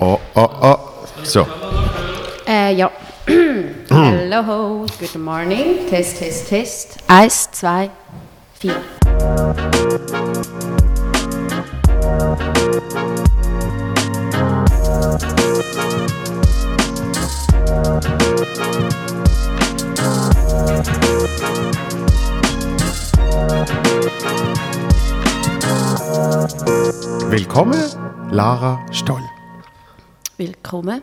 Oh, oh, oh. So. Äh, ja. Hello, good morning. Test, Test, Test. Eins, zwei, vier. Willkommen, Lara Stoll. Willkommen.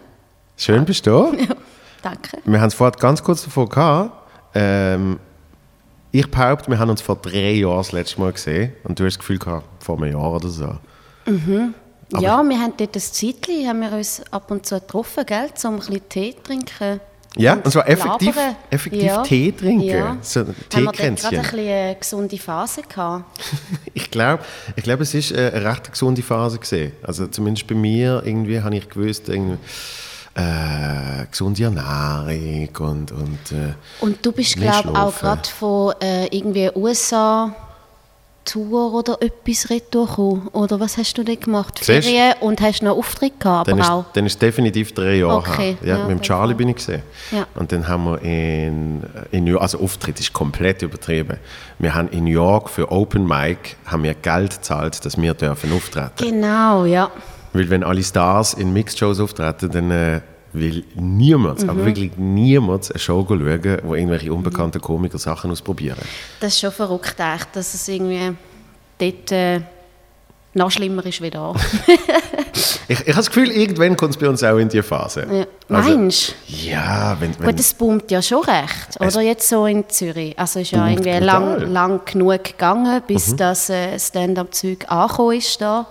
Schön bist du da. Danke. Wir haben es vorhin ganz kurz davon gehabt. Ähm, ich behaupte, wir haben uns vor drei Jahren das letzte Mal gesehen. Und du hast das Gefühl gehabt, vor einem Jahr oder so. ja, wir haben dort ein Zeitchen, haben wir uns ab und zu getroffen, gell, um ein bisschen Tee trinken. Ja, und zwar effektiv, labern. effektiv Ja. Tee trinken. Ja. So ein Haben wir gerade Teekränzchen. eine gesunde Phase gehabt? Ich glaube, ich glaub, es ist äh, eine recht gesunde Phase gesehen. Also zumindest bei mir irgendwie habe ich gewusst, irgendwie, äh, gesunde Ernährung und, und äh, Und du bist, glaube ich, auch gerade von äh, irgendwie USA Tour oder etwas retour gekommen. Oder was hast du denn gemacht? Siehst? Ferien und hast noch Auftritt gehabt, Dann ist, auch. dann ist definitiv drei Jahre Okay, her. Ja, ja, mit dem Charlie bin ich gesehen. Ja. Und dann haben wir in, in New York, also Auftritt ist komplett übertrieben. Wir haben in New York für Open Mic haben wir Geld gezahlt, dass wir dürfen auftreten. Genau, ja. Weil wenn alle Stars in Mixed-Shows auftreten, dann äh, will niemand, Mhm. aber wirklich niemand eine Show schauen, wo irgendwelche unbekannten Komiker Sachen ausprobieren. Das ist schon verrückt, echt, dass es irgendwie dort äh, noch schlimmer ist wie da. Ich, ich habe das Gefühl, irgendwann kommt es bei uns auch in die Phase. ja. Also, Meinst Ja, wenn, du? wenn Gut, es boomt ja schon recht, Es oder? Jetzt so in Zürich. Also ist ja irgendwie brutal. Mhm. lang, lang genug gegangen, bis das äh, Stand-up-Zeug angekommen ist da.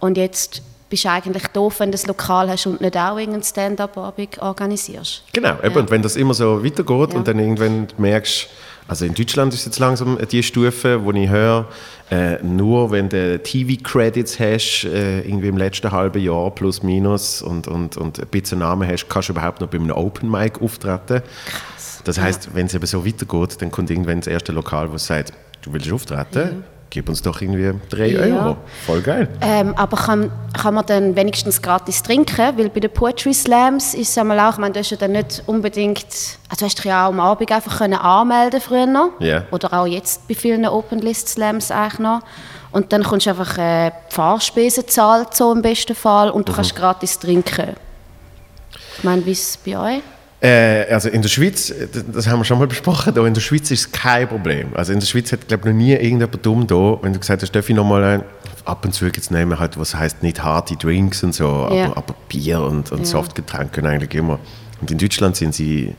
Und jetzt bist eigentlich doof, wenn du das Lokal hast und nicht auch irgendeinen Stand-up-Abend organisierst. Genau, eben, Ja. und wenn das immer so weitergeht Ja. und dann irgendwann merkst, also in Deutschland ist jetzt langsam die Stufe, wo ich höre, äh, nur wenn du TV-Credits hast, äh, irgendwie im letzten halben Jahr plus minus und, und, und ein bisschen Namen hast, kannst du überhaupt noch bei einem Open Mic auftreten. Krass. Das heißt, wenn es eben so weitergeht, dann kommt irgendwann das erste Lokal, wo sagt, du willst auftreten, gib uns doch irgendwie drei Ja. Euro. Voll geil. Ähm, aber kann, kann man dann wenigstens gratis trinken? Weil bei den Poetry Slams ist es einmal auch, ich meine, du hast ja dann nicht unbedingt, also du hast dich ja auch am Abend einfach können anmelden früher noch. Ja. Oder auch jetzt bei vielen Open List Slams eigentlich noch. Und dann kommst du einfach äh, Fahrspesen zahlt, so im besten Fall, und du Mhm. kannst gratis trinken. Ich meine, wie ist es bei euch? Äh, also in der Schweiz, das- haben wir schon mal besprochen, da in der Schweiz ist es kein Problem. Also in der Schweiz hat, glaube ich, noch nie irgendjemand dumm da, wenn du gesagt hast, darf ich noch mal ein, ab und zu jetzt nehmen, halt, was heißt nicht harte Drinks und so, Ja. aber, aber Bier und, und Ja. Softgetränke eigentlich immer. Und in Deutschland sind sie,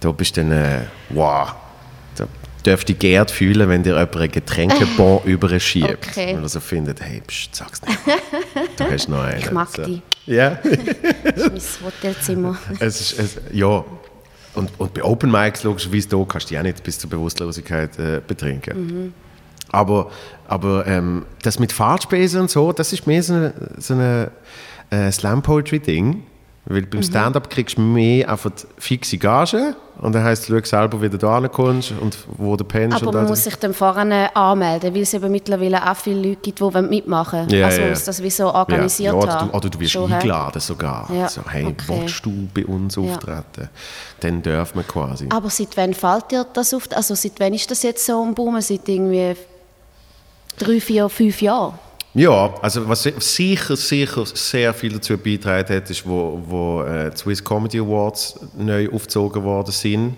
da bist du dann, äh, wow, dürft ihr Gerd fühlen, wenn dir jemand ein Getränkebon überschiebt. Okay. Und also findet, hey, pst, sag's nicht. Du hast noch einen. Ich mag so. die. Ja. Das ist mein Hotelzimmer. Es ist, es, ja. Und, und bei Open Mics, logischerweise, da kannst du dich auch nicht bis zur Bewusstlosigkeit äh, betrinken. Aber, aber ähm, das mit Fahrtspesen und so, das ist mehr so eine, so eine äh, Slam-Poetry-Ding. Weil beim Stand-Up kriegst du mehr einfach die fixe Gage und dann heisst es, schau selber, wie du da kommst und wo du pennst. Aber man muss sich dann vorne anmelden, weil es eben mittlerweile auch viele Leute gibt, die mitmachen wollen. Ja, also ja. muss das wie so organisiert ja, ja, haben. du, oder du wirst hä? eingeladen sogar. Ja, So, hey, okay. willst du bei uns Ja. auftreten? Dann dürfen wir quasi. Aber seit wann fällt dir das auf? Also seit wann ist das jetzt so am Boomen? Seit irgendwie drei, vier, fünf Jahren? Ja, also was si- sicher, sicher sehr viel dazu beigetragen hat, ist, wo, wo äh, die Swiss Comedy Awards neu aufgezogen worden sind.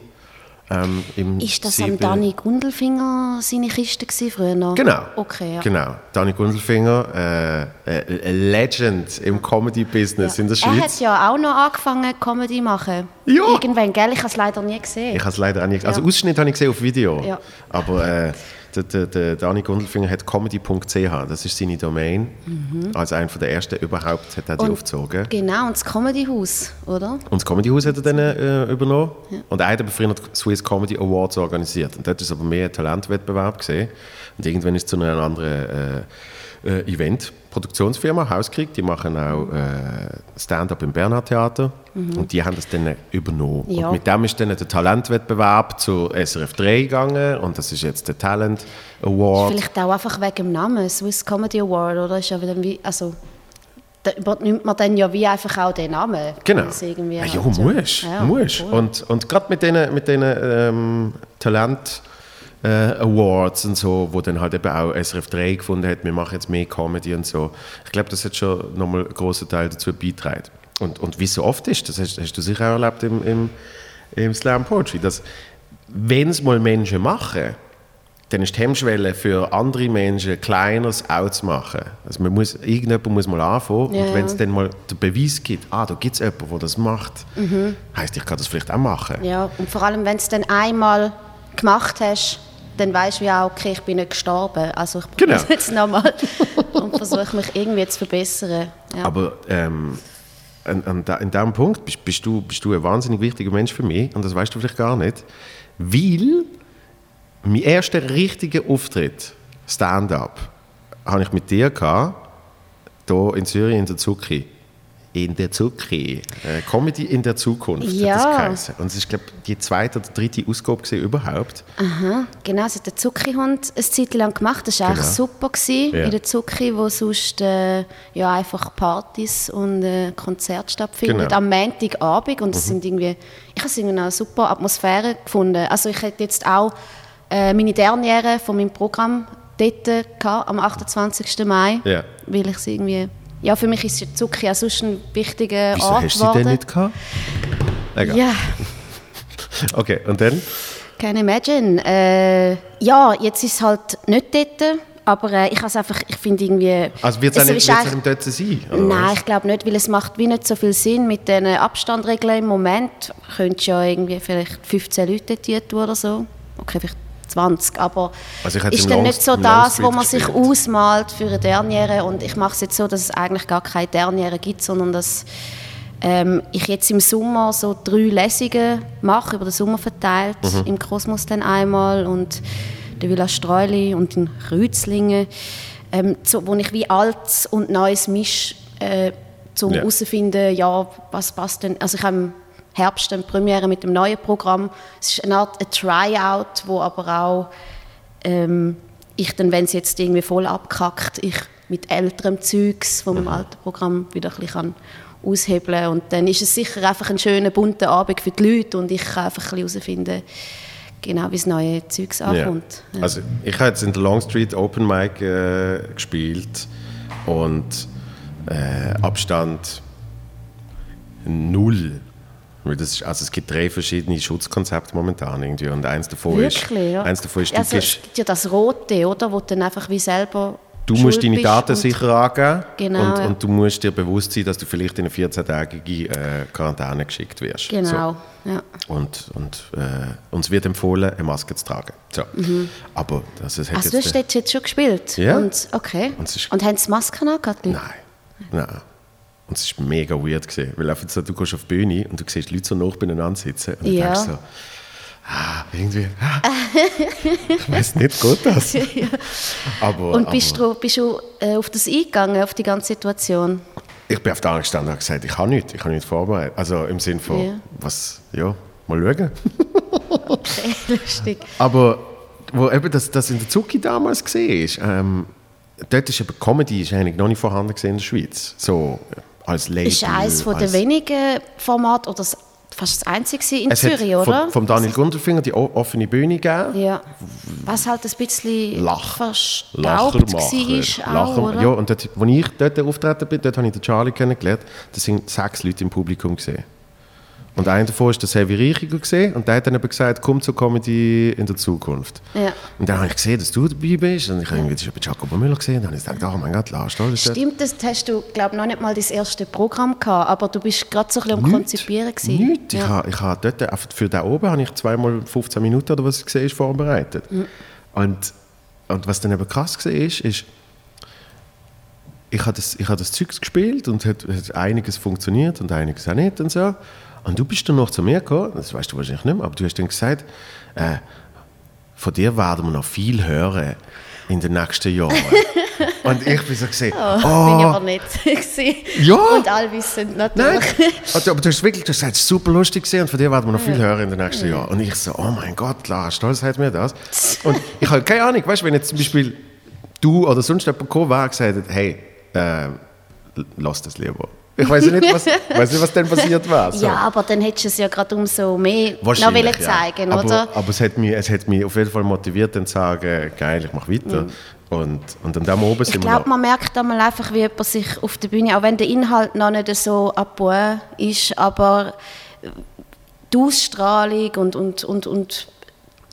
Ähm, Ist das am Danny Gundelfinger seine Kiste gewesen früher noch? Genau. Okay, ja. Genau. Danny Gundelfinger, äh, äh, Legend im Comedy-Business in der Er hat Schweiz. ja auch noch angefangen, Comedy zu machen. Ja. Irgendwann, gell? Ich habe es leider nie gesehen. Ich habe es leider auch nicht Also Ja. Ausschnitt habe ich gesehen auf Video. Ja. Aber äh, der, der, der Dani Gundelfinger hat comedy.ch, das ist seine Domain. Als einer der ersten überhaupt hat er die Mhm. Und- aufgezogen. Genau, und das Comedy-Haus, oder? Und das Comedy House hat er dann äh, übernommen. Und er hat aber früher Swiss Comedy Awards organisiert. Und dort war es aber mehr ein Talentwettbewerb. Gewesen. Und irgendwann ist es zu einer anderen äh, äh, Event-Produktionsfirma, Hauskrieg. Die machen auch äh, Stand-up im Bernhard Theater. Und die haben das dann übernommen. Ja. Und mit dem ist dann der Talentwettbewerb zu SRF 3 gegangen. Und das ist jetzt der Talent Award. Vielleicht auch einfach wegen dem Namen, Swiss Comedy Award, oder? Ist ja wieder wie, also, da übernimmt man dann ja wie einfach auch den Namen. Genau. Irgendwie Ja, halt ja, musst. Ja, musst. voll. Und, und gerade mit diesen mit denen, ähm, Talent äh, Awards und so, wo dann halt eben auch SRF 3 gefunden hat, wir machen jetzt mehr Comedy und so. Ich glaube, das hat schon nochmal einen grossen Teil dazu beigetragen. Und, und wie es so oft ist, das hast, hast du sicher auch erlebt im, im, im Slam Poetry, dass wenn es mal Menschen machen, dann ist die Hemmschwelle für andere Menschen kleiner, es auch zu machen. Also man muss, irgendjemand muss mal anfangen Ja, und wenn es dann mal den Beweis gibt, ah, da gibt es jemanden, der das macht, heisst, ich kann das vielleicht auch machen. Mhm. Ja, und vor allem, wenn du es dann einmal gemacht hast, dann weißt du ja auch, okay, ich bin nicht gestorben. Also ich probiere es Genau. jetzt nochmal und versuche mich irgendwie zu verbessern. Ja. Aber ähm, an, an, in diesem Punkt bist, bist, du, bist du ein wahnsinnig wichtiger Mensch für mich und das weißt du vielleicht gar nicht, weil mein erster richtiger Auftritt, Stand-up, habe ich mit dir gehabt, hier in Zürich in der Zucchi. In der Zucchi. Äh, Comedy in der Zukunft Ja. hat das geheißen. Und es ist, glaube die zweite oder dritte Ausgabe gewesen überhaupt. Aha, genau, das hat der Zucki-Hund eine Zeit lang gemacht. Das war Genau. super gewesen, Ja. in der Zucki, wo sonst äh, ja, einfach Partys und äh, Konzerte stattfinden. Genau. Am Montagabend und das sind irgendwie, ich habe es irgendwie eine super Atmosphäre gefunden. Also ich hätte jetzt auch äh, meine Derniere von meinem Programm dort gehabt, am 28. Mai, Ja. weil ich es irgendwie, ja für mich ist die Zucki auch sonst ein wichtiger Wieso Ort hast du sie denn geworden. nicht gehabt? Egal. Ja. Okay, und dann? Can imagine. Äh, ja, jetzt ist es halt nicht dort, aber äh, ich einfach, ich finde irgendwie... Also wird es auch nicht, wird's dort sein? Nein, was? ich glaube nicht, weil es macht wie nicht so viel Sinn mit den Abstandregeln im Moment. Könntest ja irgendwie vielleicht 15 Leute dort tun oder so. Okay, vielleicht 20, aber Also ist dann nicht so das, wo Longstreet man sich gespielt. ausmalt für eine Derniere und ich mache es jetzt so, dass es eigentlich gar keine Derniere gibt, sondern dass ähm, ich jetzt im Sommer so drei Lesungen mache, über den Sommer verteilt, Mhm. im Kosmos dann einmal und der Villa Streuli und in Rützlingen, ähm, so, wo ich wie Altes und Neues misch, äh, zum Ja. herauszufinden, ja, was passt denn, also ich habe Herbst eine Premiere mit dem neuen Programm, es ist eine Art ein Tryout, wo aber auch ähm, ich dann, wenn es jetzt irgendwie voll abkackt, ich mit älterem Zeugs vom alten Programm wieder ein bisschen kann aushebeln und dann ist es sicher einfach ein schöner, bunter Abend für die Leute und ich kann einfach ein bisschen herausfinden, genau wie das neue Zeugs ankommt. Ja. Also ich habe jetzt in der Longstreet Open Mic äh, gespielt und äh, Abstand null. Weil das ist, also es gibt drei verschiedene Schutzkonzepte momentan irgendwie und eins davon Wirklich, ist, ja. eins davon ist, du, also, es gibt ja das Rote, oder, wo du dann einfach wie selber du musst deine Daten sicher angeben Genau, und, ja. und du musst dir bewusst sein, dass du vielleicht in eine 14-tägige äh, Quarantäne geschickt wirst. So. Genau, ja. Und, und äh, uns wird empfohlen, eine Maske zu tragen. So. Aber das, das hat Also du jetzt... hast dort jetzt schon gespielt? Ja. Und, okay. Und Und haben sie Masken angehabt? Nein, nein. Und es war mega weird. Gewesen, weil einfach so, du gehst auf die Bühne und du siehst Leute so nah beieinander sitzen und Ja. du denkst so, ah, irgendwie, ah, ich weiß nicht, geht das? aber, Und bist aber du, bist du äh, auf das eingegangen, auf die ganze Situation? ich bin auf der anderen gestanden und habe gesagt, ich kann nichts, ich kann nichts vorbereiten. Also im Sinne von, Ja. was, ja, mal schauen. Lustig. Aber wo eben das, das in der Zucki damals gesehen ist, ähm, dort ist eben Comedy ist eigentlich noch nicht vorhanden in der Schweiz. So als Label. Ist eines von der wenigen Formate oder fast das einzige in es Zürich, hat oder? Vom, vom Daniel Gundelfinger die o- offene Bühne gegeben. Ja. Was halt ein bisschen Lach- verstaubt war, auch, Lacher, oder? ja, und dort, als ich dort auftreten bin, dort habe ich den Charlie kennengelernt. Da sind sechs Leute im Publikum gesehen. Und einer davon ist der Sevi Reichiger gesehen und der hat dann eben gesagt, komm zur Comedy in der Zukunft. Ja. Und dann habe ich gesehen, dass du dabei bist und ich habe irgendwie das Jacobo Müller gesehen und dann habe ich gedacht, oh mein Gott, Lars Stoll ist. Stimmt, das hast du, glaube noch nicht mal das erste Programm gehabt, aber du bist gerade so ein bisschen am. Konzipieren gewesen. Nichts. Ich Ja. habe, ich habe dort, einfach für da oben habe ich zweimal 15 Minuten oder was ich gesehen ist, vorbereitet. Mhm. Und, und was dann eben krass war, ist, ist ich habe das, ich habe das Zeugs gespielt und hat, hat einiges funktioniert und einiges auch nicht und so. Und du bist dann noch zu mir gekommen, das weißt du wahrscheinlich nicht mehr, aber du hast dann gesagt, äh, von dir werden wir noch viel hören in den nächsten Jahren. und ich bin so gesehen, Oh, oh, Bin ich aber nicht. Ja. Und alle wissen Nein, natürlich. also, aber du hast wirklich du hast super lustig gewesen und von dir werden wir noch viel hören in den nächsten Jahren. Und ich so, oh mein Gott, Lars Stolz hat mir das. Und ich habe keine Ahnung, weißt du, wenn jetzt zum Beispiel du oder sonst jemand gekommen wäre und gesagt hat, hey, äh, lass das lieber. Ich weiß nicht, was, weiß nicht, was dann passiert wäre. So. Ja, aber dann hättest du es ja gerade umso mehr noch wollen zeigen, ja. oder? Aber, aber es, hat mich, es hat mich auf jeden Fall motiviert, dann zu sagen, geil, ich mache weiter. Und, und dann da oben Mhm. Ich sind wir glaube, noch. man merkt einmal einfach, wie jemand sich auf der Bühne, auch wenn der Inhalt noch nicht so point ist, aber die Ausstrahlung und, und, und, und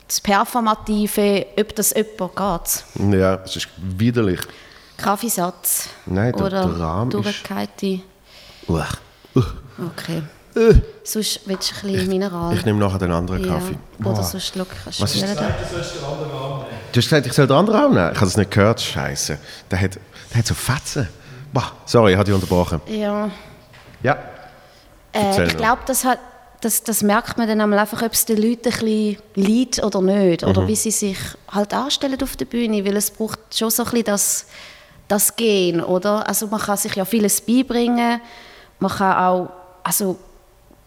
das Performative, ob das jemand geht. Ja, es ist widerlich. Kaffeesatz Nein, der- oder der Rahmen ist-. Uah. Okay. Sonst willst du ein bisschen Mineral. Ich nehme nachher den anderen ja. Kaffee. Oder sonst schluck kannst Was du ist wählen. Du hast gesagt, ich soll den anderen auch nehmen. Ich habe das nicht gehört. Scheiße. Der hat, der hat so Fetzen. Boah, sorry, ich habe dich unterbrochen. Ja. Ja. Äh, ich noch. glaube, das, hat- das, das merkt man dann einmal einfach, ob es den Leuten ein bisschen liegt oder nicht. Mhm. Oder wie sie sich halt anstellen auf der Bühne. Weil es braucht schon so ein bisschen das, das Gehen, oder? Also man kann sich ja vieles beibringen. Man kann auch, also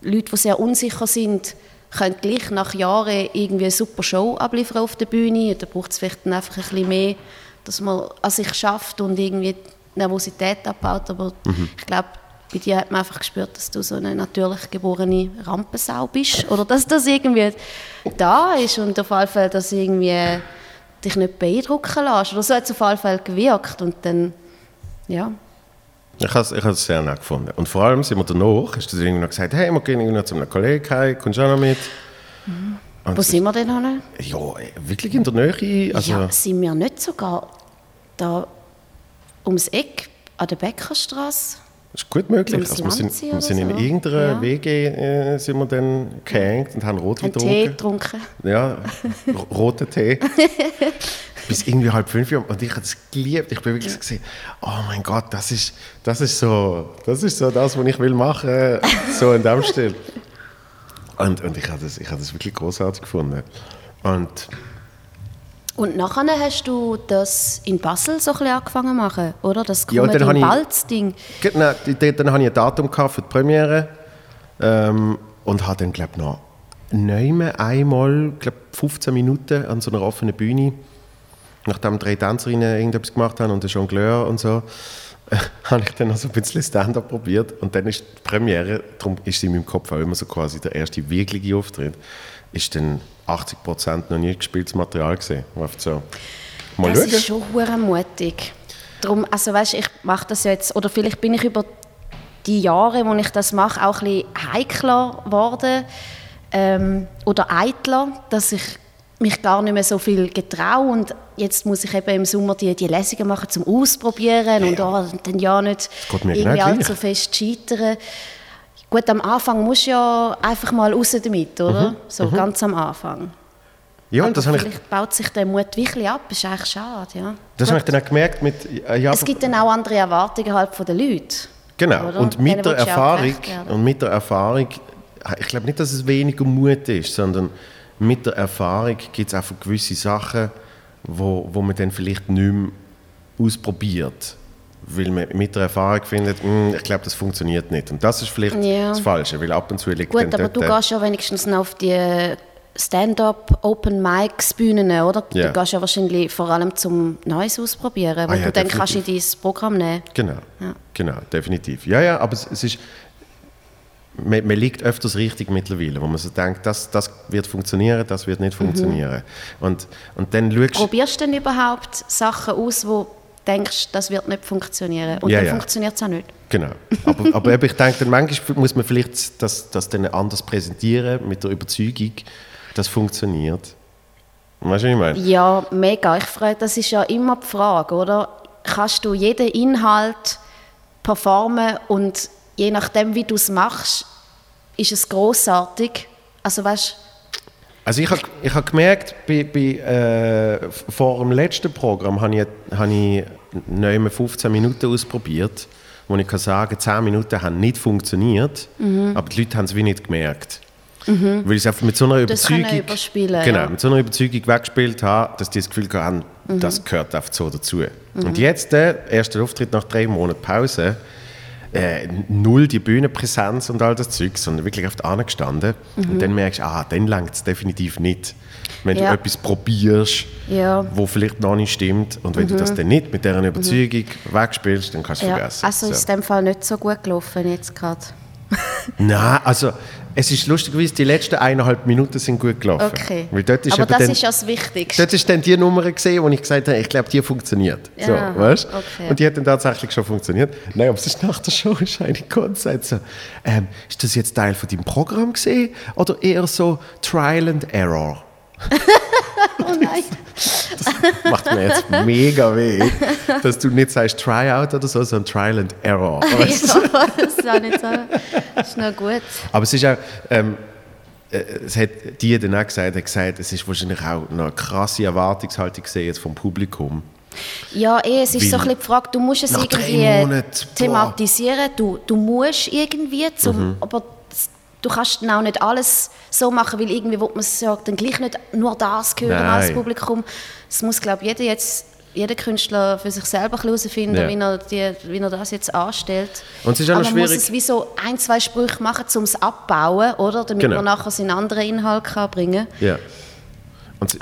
Leute, die sehr unsicher sind, können gleich nach Jahren irgendwie eine super Show abliefern auf der Bühne. Da braucht es vielleicht dann einfach ein bisschen mehr, dass man an sich schafft und irgendwie die Nervosität abbaut. Aber ich glaube, bei dir hat man einfach gespürt, dass du so eine natürlich geborene Rampensau bist. Oder dass das irgendwie da ist und auf jeden Fall, dass irgendwie dich nicht beeindrucken lässt. Oder so hat es auf jeden Fall gewirkt. Und dann, ja. Ich habe es ich habe es sehr nett gefunden. Und vor allem sind wir danach, hast du irgendwie noch gesagt, hey, wir gehen irgendwie noch zu einem Kollegen heim, kommst du auch noch mit? Und Wo sind wir denn noch? Ja, wirklich in der Nähe. Also, ja, sind wir nicht sogar da ums Eck an der Bäckerstraße? Das ist gut möglich. Also wir sind, wir sind in so. irgendeiner Ja. WG äh, sind wir dann gehängt und haben Rotwein Einen Tee getrunken. getrunken? Ja, ro- roter Tee. Bis irgendwie halb fünf Uhr. Und ich habe es geliebt. Ich bin wirklich gesehen, oh mein Gott, das ist, das ist so, das ist so das, was ich will machen, so in dem Stil. Und, und ich habe das, ich habe das wirklich großartig gefunden. Und Und nachher hast du das in Basel so ein bisschen angefangen zu machen, oder? Das Ja, und dann Comedy habe ich- Balz-Ding. Genau, d- d- dann hatte ich ein Datum für die Premiere ähm, und habe dann, glaube ich, noch neunmal einmal, glaube 15 Minuten an so einer offenen Bühne, nachdem drei Tänzerinnen irgendetwas gemacht haben und der Jongleur und so, äh, habe ich dann noch so ein bisschen Stand-up probiert und dann ist die Premiere, darum ist sie in meinem Kopf auch immer so quasi der erste wirkliche Auftritt, ist dann 80% noch nie gespieltes Material gesehen. So, mal das schauen. ist schon hure mutig. Darum, also weißt, ich mache das jetzt, oder vielleicht bin ich über die Jahre, wo ich das mache, auch ein bisschen heikler geworden ähm, oder eitler, dass ich mich gar nicht mehr so viel getraue und jetzt muss ich eben im Sommer die, die Lesungen machen zum Ausprobieren und Ja. oh, dann ja nicht irgendwie genau allzu fest scheitern. Gut, am Anfang musst du ja einfach mal raus damit, oder? So ganz am Anfang. Ja, und das habe ich, vielleicht baut sich der Mut wirklich ab, ist eigentlich schade, ja. das habe ich dann auch gemerkt mit... äh, Ja, Es gibt dann auch andere Erwartungen halt von den Leuten. Genau, Oder? und mit Denen der auch Erfahrung, und mit der Erfahrung, ich glaube nicht, dass es weniger Mut ist, sondern mit der Erfahrung gibt es einfach gewisse Sachen, wo, wo man dann vielleicht nicht mehr ausprobiert. Weil man mit der Erfahrung findet, «Hm, ich glaube, das funktioniert nicht. Und das ist vielleicht Ja. das Falsche, weil ab und zu liegt Gut, aber du gehst ja wenigstens noch auf die Stand-up Open Mics Bühnen, oder? Ja. Du gehst ja wahrscheinlich vor allem zum Neues ausprobieren, wo Ah ja, du dann kannst in dein Programm nehmen. Genau, Ja. genau, definitiv. Ja, ja, aber es, es ist, man, man liegt öfters richtig mittlerweile, wo man so denkt, das, das wird funktionieren, das wird Mhm. nicht funktionieren. Und, und dann schaust Probierst du denn überhaupt Sachen aus, wo du denkst, das wird nicht funktionieren? Und Ja, dann ja. funktioniert es auch nicht. Genau. Aber, aber ich denke, dann manchmal muss man vielleicht das, das dann anders präsentieren, mit der Überzeugung, das funktioniert. Weißt du, was ich meine? Ja, mega. Ich frage, das ist ja immer die Frage, oder? Kannst du jeden Inhalt performen und je nachdem, wie du es machst, ist es großartig. Also weißt, Also ich habe ich hab gemerkt, bei, bei, äh, vor dem letzten Programm habe ich, hab ich noch 15 Minuten ausprobiert, wo ich kann sagen 10 Minuten haben nicht funktioniert, aber die Leute haben es wie nicht gemerkt. Weil ich es einfach mit so einer Das Überzeugung, genau, ja. mit so einer Überzeugung weggespielt habe, dass die das Gefühl haben, das gehört einfach so dazu. Und jetzt, der erste Auftritt nach drei Monaten Pause, äh, null die Bühnenpräsenz und all das Zeug, sondern wirklich auf der Ahne gestanden. Mhm. Und dann merkst du, ah, dann langt es definitiv nicht. Wenn Ja. du etwas probierst, Ja. wo vielleicht noch nicht stimmt, und wenn du das dann nicht mit dieser Überzeugung wegspielst, dann kannst du es Mhm. Ja, vergessen. also ist So. in dem Fall nicht so gut gelaufen jetzt gerade. Nein, also es ist lustigerweise, die letzten eineinhalb Minuten sind gut gelaufen. Okay. Weil dort ist Aber das dann, ist ja das Wichtigste. Dort ist dann die Nummer gesehen, wo ich gesagt habe, ich glaube, die funktioniert. So, Ja, weißt? okay. Und die hat dann tatsächlich schon funktioniert. Nein, aber es ist nach der Show ist eine Konzert so, ähm, ist das jetzt Teil von deinem Programm gesehen oder eher so Trial and Error? Oh nein. Macht mir jetzt mega weh, dass du nicht sagst Tryout oder so, sondern Trial and Error. Weißt? ja, das ist auch nicht so. Das ist noch gut. Aber es ist auch, ähm, äh, es hat die dann auch gesagt, hat gesagt, es ist wahrscheinlich auch eine krasse Erwartungshaltung gesehen jetzt vom Publikum. Ja, eh, es ist so Weil ein bisschen die Frage, du musst es irgendwie Monaten, boah. thematisieren, du, du musst irgendwie, zum, Mhm. aber das- du kannst dann auch nicht alles so machen, weil irgendwie will man es ja dann gleich nicht nur das hören Nein. als Publikum. Es muss, glaube ich, jeder jetzt jeder Künstler für sich selber herausfinden, Ja. wie, er die, wie er das jetzt anstellt. Und es ist auch Aber man muss es wie so ein, zwei Sprüche machen, um es abbauen, oder? Damit Genau. man nachher seinen anderen Inhalt kann bringen kann. Ja.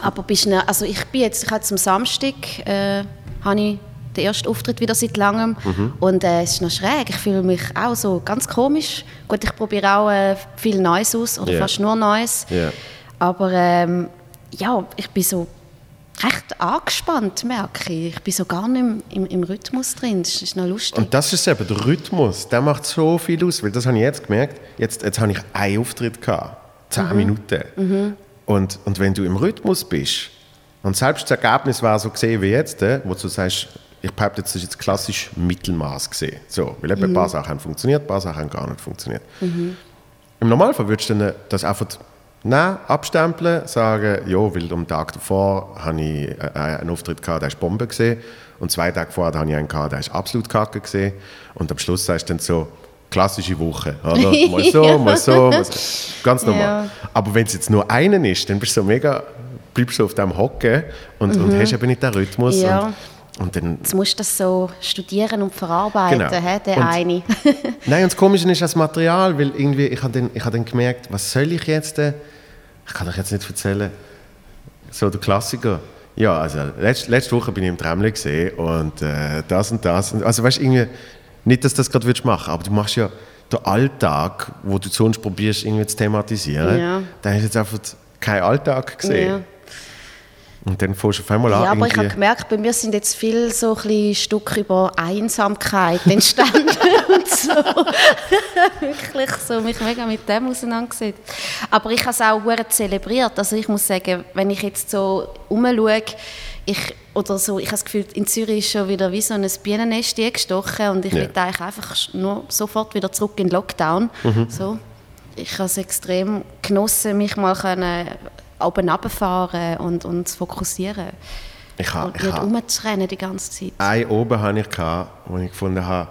Aber bist du, also ich bin jetzt, ich hatte zum Samstag, äh, habe ich den ersten Auftritt wieder seit langem Mhm. und äh, es ist noch schräg. Ich fühle mich auch so ganz komisch. Gut, ich probiere auch äh, viel Neues aus oder Ja. fast nur Neues. Ja. Aber ähm, ja, ich bin so recht angespannt, merke ich. Ich bin so gar nicht im, im, Rhythmus drin. Das ist noch lustig. Und das ist eben der Rhythmus, der macht so viel aus, weil das habe ich jetzt gemerkt. Jetzt, jetzt habe ich einen Auftritt gehabt, zehn Mhm. Minuten. Und, und wenn du im Rhythmus bist, und selbst das Ergebnis war so gesehen wie jetzt, äh, wo du sagst, ich behaupte, das ist jetzt klassisch Mittelmaß gesehen. So, weil eben ein Mhm. paar Sachen haben funktioniert, ein paar Sachen haben gar nicht funktioniert. Im Normalfall würdest du dann das einfach nehmen, abstempeln, sagen, ja, weil am Tag davor habe ich äh, einen Auftritt gehabt, der ist Bombe gesehen und zwei Tage vorher habe ich einen gehabt, der ist absolut kacke gesehen und am Schluss sagst du dann so, klassische Woche, oder? Mal so, mal so, mal so. Ganz normal. Ja. Aber wenn es jetzt nur einen ist, dann bist du so mega, bleibst du auf dem Hocken und, und hast eben nicht den Rhythmus Mhm. Ja. und, und dann Jetzt musst du das so studieren und verarbeiten, Genau. hä, der Und- eine. Nein, und das Komische ist das Material, weil irgendwie, ich habe dann, ich hab dann gemerkt, was soll ich jetzt, äh, ich kann euch jetzt nicht erzählen, so der Klassiker. Ja, also letzte, letzte Woche bin ich im Tramle gesehen und äh, das und das. Und, also weißt du, irgendwie, nicht, dass du das gerade machen, aber du machst ja den Alltag, wo du sonst probierst, irgendwie zu thematisieren, Ja. da ist jetzt einfach kein Alltag gesehen. Ja. Und dann fährst du auf einmal an, Ja, aber ich habe gemerkt, bei mir sind jetzt viel so ein Stück über Einsamkeit entstanden und so. Wirklich so, mich mega mit dem auseinandergesetzt. Aber ich habe es auch sehr zelebriert. Also ich muss sagen, wenn ich jetzt so umschaue, ich, oder so, ich habe das Gefühl, in Zürich ist schon wieder wie so ein Bienennest gestochen und ich Ja. will eigentlich einfach nur sofort wieder zurück in den Lockdown. Mhm. So. Ich habe es extrem genossen, mich mal können oben runterfahren und, und zu fokussieren. ich habe, Und ich nicht rumzurennen die ganze Zeit. Ein oben hatte ich, wo ich gefunden habe,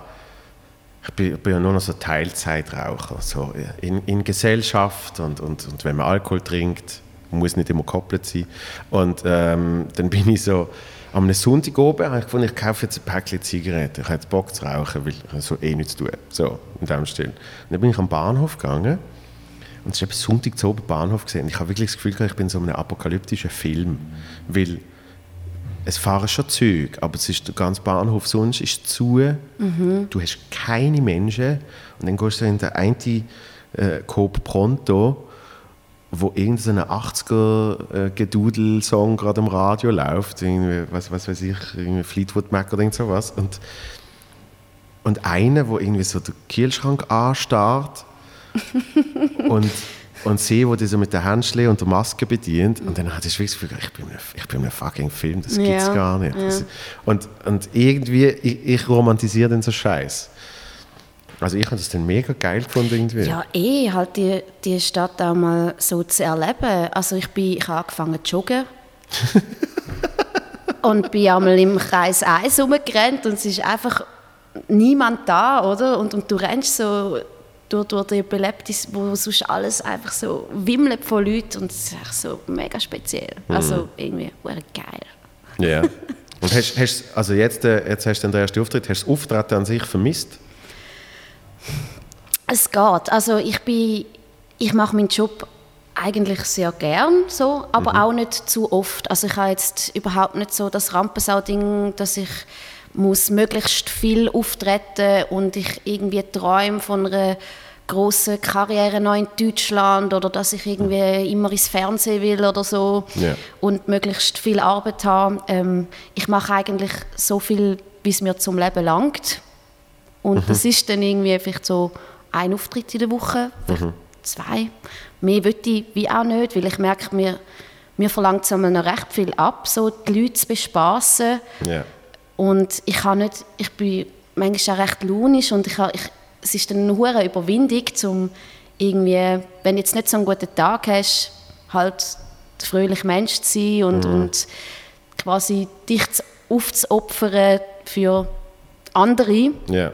ich bin, ich bin ja nur noch so Teilzeitraucher. So in, in Gesellschaft und, und, und wenn man Alkohol trinkt, muss nicht immer gekoppelt sein. Und ähm, dann bin ich so, am Sonntag oben habe ich gefunden, ich kaufe jetzt ein Päckchen Zigaretten. Ich habe jetzt Bock zu rauchen, weil ich so eh nichts tun. So, in dem Stil. Und dann bin ich am Bahnhof gegangen und es war Sonntag zu oben Bahnhof gesehen. Ich habe wirklich das Gefühl, gehabt, ich bin in so einem apokalyptischen Film. Weil es fahren schon Züge, aber es ist der ganze Bahnhof sonst ist zu. Du hast keine Menschen. Und dann gehst du in den einen äh, Coop Pronto, wo irgendein 80er-Gedudel-Song gerade am Radio läuft. Irgendwie, was, was weiß ich, irgendwie Fleetwood Mac oder irgend sowas. Und, und einer, der irgendwie so den Kühlschrank anstarrt und, und sehe, wo die so mit der Handschle und der Maske bedient. Und dann hatte ich wirklich das Gefühl, ich bin in einem, ich bin in einem fucking Film, das gibt's Ja, gar nicht. ja. Das, und, und irgendwie, ich, ich romantisiere den so Scheiß. Also ich habe das dann mega geil gefunden irgendwie. Ja, eh, halt die, die Stadt auch mal so zu erleben. Also ich, bin, ich habe angefangen zu joggen. und bin einmal im Kreis 1 rumgerannt und es ist einfach niemand da, oder? Und, und du rennst so durch, durch die belebte, wo sonst alles einfach so wimmelt von Leuten und es ist echt so mega speziell. Also irgendwie geil. Ja. Und hast, hast, also jetzt, äh, jetzt hast du den ersten Auftritt, hast du das Auftreten an sich vermisst? Es geht. Also ich bin, ich mache meinen Job eigentlich sehr gern so, aber mhm. auch nicht zu oft. Also ich habe jetzt überhaupt nicht so das Rampensau-Ding, dass ich muss möglichst viel auftreten und ich irgendwie träume von einer große Karriere noch in Deutschland oder dass ich irgendwie immer ins Fernsehen will oder so yeah. und möglichst viel Arbeit habe. Ähm, ich mache eigentlich so viel, wie es mir zum Leben langt. Und mhm. das ist dann irgendwie vielleicht so ein Auftritt in der Woche, mhm. zwei. Mehr will ich wie auch nicht, weil ich merke, mir, mir verlangt es noch recht viel ab, so die Leute zu bespaßen. Yeah. Und ich habe nicht, ich bin manchmal auch recht launisch und ich, habe, ich es ist eine hohe Überwindung, um irgendwie, wenn du jetzt nicht so einen guten Tag hast, halt der fröhliche Mensch zu sein und, mhm. und quasi dich aufzuopfern für andere. Yeah.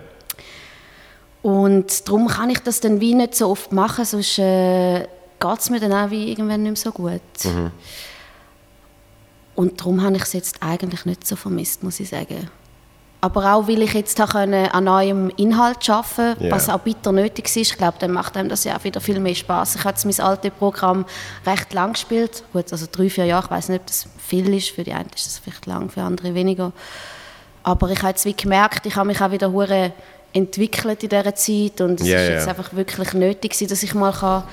Und darum kann ich das dann wie nicht so oft machen, sonst äh, geht es mir dann auch wie irgendwann nicht mehr so gut. Mhm. Und darum habe ich es jetzt eigentlich nicht so vermisst, muss ich sagen. Aber auch, weil ich jetzt an neuem Inhalt arbeiten yeah. was auch bitter nötig ist. Ich glaube, dann macht einem das ja auch wieder viel mehr Spaß. Ich habe mein altes Programm recht lang gespielt. Gut, also drei, vier Jahre. Ich weiß nicht, ob das viel ist. Für die einen ist das vielleicht lang, für andere weniger. Aber ich habe jetzt wie gemerkt, ich habe mich auch wieder hure entwickelt in dieser Zeit und es yeah, ist jetzt yeah. einfach wirklich nötig, dass ich mal kann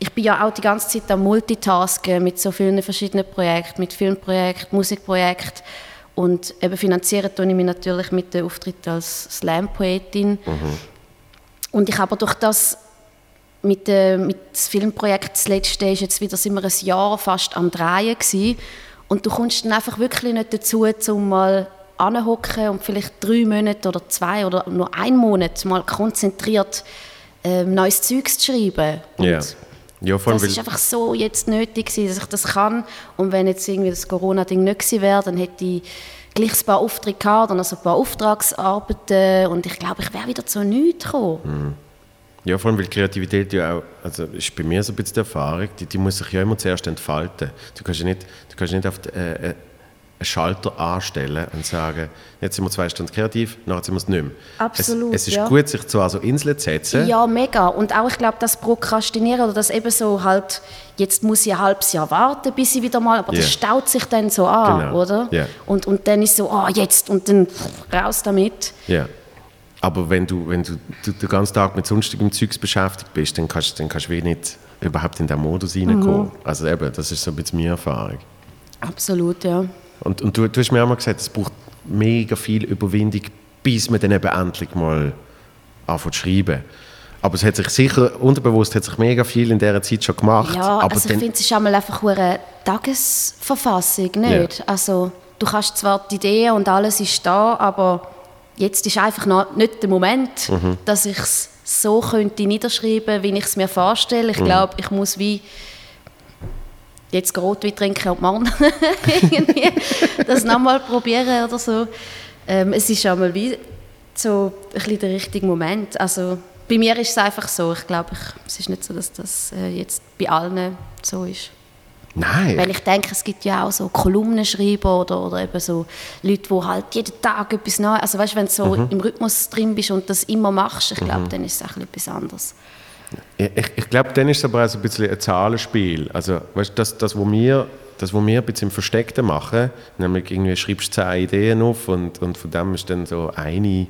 ich bin ja auch die ganze Zeit am Multitasken mit so vielen verschiedenen Projekten, mit Filmprojekten, Musikprojekten und eben finanzieren tue ich mich natürlich mit dem Auftritt als Slam-Poetin. Mhm. Und ich habe durch das mit, äh, mit dem Filmprojekt das letzte ist jetzt wieder sind wir ein Jahr fast am Drehen gewesen. und du kommst dann einfach wirklich nicht dazu, um mal anhocken und vielleicht drei Monate oder zwei oder nur einen Monat mal konzentriert äh, neues Zeugs zu schreiben. Und yeah. Ja, vor das ist einfach so jetzt nötig gewesen, dass ich das kann. Und wenn jetzt irgendwie das Corona-Ding nicht gewesen wäre, dann hätte ich gleich ein paar Aufträge gehabt, dann also ein paar Auftragsarbeiten und ich glaube, ich wäre wieder zu nichts gekommen. Mhm. Ja, vor allem, weil Kreativität ja auch, also ist bei mir so ein bisschen die Erfahrung, die, die muss sich ja immer zuerst entfalten. Du kannst ja nicht, du kannst nicht auf die, äh, äh Schalter anstellen und sagen, jetzt sind wir zwei Stunden kreativ, nachher sind wir es nicht mehr. Absolut, es, es ist ja. gut, sich zwar so Inseln zu setzen. Ja, mega. Und auch, ich glaube, das Prokrastinieren oder das eben so halt, jetzt muss ich ein halbes Jahr warten, bis ich wieder mal, aber yeah. das staut sich dann so an, genau. oder? Yeah. Und, und dann ist so, ah, oh, jetzt, und dann raus damit. Ja. Yeah. Aber wenn du, wenn du, du den ganzen Tag mit sonstigem Zeugs beschäftigt bist, dann kannst, dann kannst du nicht überhaupt in den Modus reinkommen. Mhm. Also eben, das ist so ein bisschen meine Erfahrung. Absolut, ja. Und, und du, du hast mir auch mal gesagt, es braucht mega viel Überwindung, bis man dann eben endlich mal anfängt zu schreiben. Aber es hat sich sicher, unterbewusst hat sich mega viel in dieser Zeit schon gemacht. Ja, aber also ich finde, es ist einmal einfach eine Tagesverfassung, nicht? Ja. Also du hast zwar die Idee und alles ist da, aber jetzt ist einfach noch nicht der Moment, mhm. dass ich es so könnte niederschreiben, wie ich es mir vorstelle. Ich mhm. glaube, ich muss wie jetzt Rotwein trinken und irgendwie das nochmal probieren oder so. Ähm, es ist einmal wie so ein bisschen der richtige Moment. Also bei mir ist es einfach so. Ich glaube, es ist nicht so, dass das äh, jetzt bei allen so ist. Nein. Weil ich denke, es gibt ja auch so Kolumnenschreiber oder, oder eben so Leute, die halt jeden Tag etwas Neues, also weißt, wenn du so mhm. im Rhythmus drin bist und das immer machst, ich glaube, mhm. dann ist es auch etwas anderes. Ich, ich glaube, dann ist es aber auch so ein bisschen ein Zahlenspiel. Also, weißt, das, das, was wir, das, was wir ein bisschen im Versteckten machen, nämlich irgendwie schreibst du zehn Ideen auf und, und von dem ist dann so eine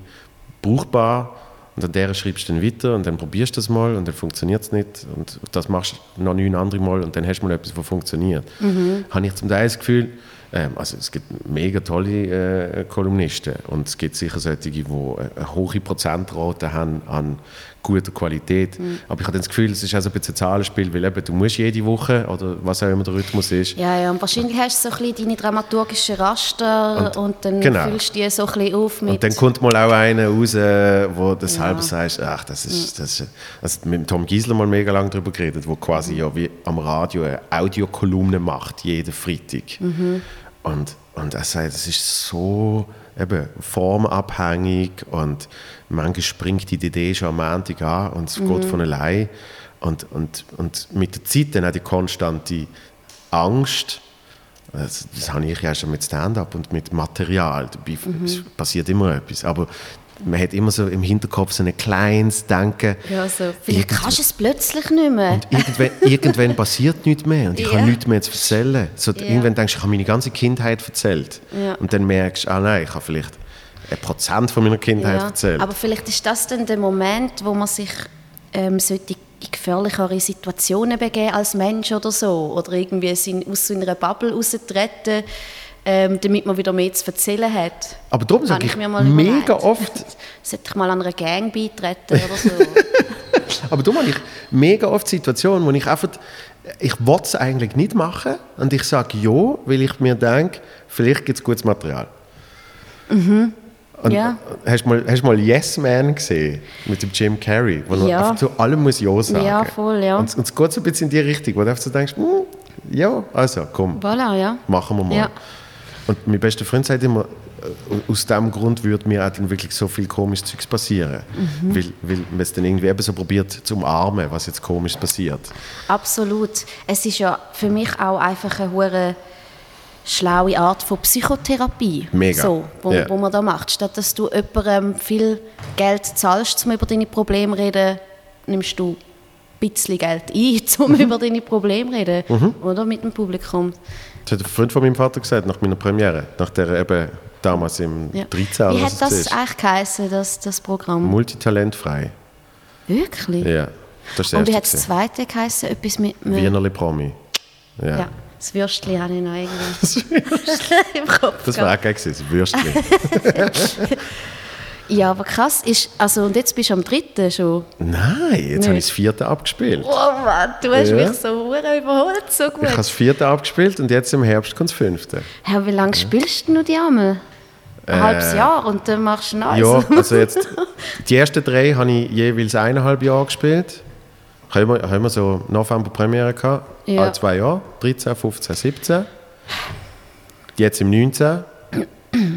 brauchbar und an der schreibst du dann weiter und dann probierst du das mal und dann funktioniert es nicht und das machst du noch neun andere Mal und dann hast du mal etwas, was funktioniert. Mhm. Habe ich zum Teil das Gefühl, ähm, also es gibt mega tolle äh, Kolumnisten und es gibt sicher solche, die eine hohe Prozentrate haben an guter Qualität. Mhm. Aber ich habe das Gefühl, es ist auch so ein bisschen ein Zahlenspiel, weil eben, du musst jede Woche oder was auch immer der Rhythmus ist. Ja, ja, und wahrscheinlich hast du so ein bisschen deine dramaturgischen Raster und, und dann genau. füllst du die so ein bisschen auf mit... Und dann kommt mal auch einer raus, wo du ja. sagst, ach, das ist... Mhm. Das ist also mit Tom Giesler mal mega lange darüber geredet, wo quasi mhm. ja wie am Radio eine Audiokolumne macht, jeden Freitag. Mhm. Und, und er sagt, es ist so eben formabhängig und manchmal springt die Idee schon am Montag an und es mhm. geht von allein. Und, und, und mit der Zeit dann auch die konstante Angst, das, das habe ich ja schon mit Stand-up und mit Material, dabei mhm. passiert immer etwas, aber man hat immer so im Hinterkopf so ein kleines Denken. Ja, so. Vielleicht kannst du es plötzlich nicht mehr. Und irgendwann, irgendwann passiert nichts mehr und ich Ja. habe nichts mehr zu erzählen. So, Ja. Irgendwann denkst du, ich habe meine ganze Kindheit erzählt. Ja. Und dann merkst du, ah nein, ich habe vielleicht ein Prozent von meiner Kindheit Ja, erzählt. aber vielleicht ist das dann der Moment, wo man sich ähm, sollte in gefährlichere Situationen begeben als Mensch oder so. Oder irgendwie aus so einer Bubble raustreten, ähm, damit man wieder mehr zu erzählen hat. Aber darum sage ich ich mega oft, Sollte ich mal an einer Gang beitreten oder so? aber darum habe ich mega oft Situationen, wo ich einfach, ich will es eigentlich nicht machen und ich sage ja, weil ich mir denke, vielleicht gibt es gutes Material. Und Ja. Hast du mal, hast du mal Yes Man gesehen mit dem Jim Carrey, wo Ja. einfach zu allem muss Ja sagen Ja, voll, ja. Und, und es geht so ein bisschen in die Richtung, wo du einfach so denkst, hm, ja, also komm, voilà, ja. machen wir mal. Ja. Und mein bester Freund sagt immer, äh, aus diesem Grund würde mir auch dann wirklich so viel komisches Zeugs passieren. Mhm. Weil, weil man es dann irgendwie eben so probiert zu umarmen, was jetzt komisch passiert. Absolut. Es ist ja für mich auch einfach eine hure schlaue Art von Psychotherapie, Mega. So, wo, Ja. wo man da macht. Statt dass du jemandem viel Geld zahlst, um über deine Probleme zu reden, nimmst du ein bisschen Geld ein, um über deine Probleme zu reden. Mhm. Oder mit dem Publikum. Das hat ein Freund von meinem Vater gesagt, nach meiner Premiere, nach der eben damals im Ja. 13 oder Wie hat das eigentlich geheißen, das, das Programm? Multitalentfrei. Wirklich? Ja, das das Und wie hat das zweite geheißen? Etwas mit... Wienerli Promi. Ja. Ja, das Würstchen habe ich noch irgendwie im Kopf Das war auch geil das Würstchen. Ja, aber krass ist, also und jetzt bist du am dritten schon. Nein, jetzt habe ich das vierte abgespielt. Oh Mann, du hast Ja. mich so überholt, so Ich habe gut. das vierte abgespielt und jetzt im Herbst kommt das fünfte. Herr, wie lange spielst du noch die Arme? Ein halbes Jahr und dann machst du neues. Ja, also jetzt, die ersten drei habe ich jeweils eineinhalb Jahre gespielt. Ich habe immer, ich habe immer so November Premiere gehabt, Ja. alle zwei Jahre, 13, 15, 17. Jetzt im 19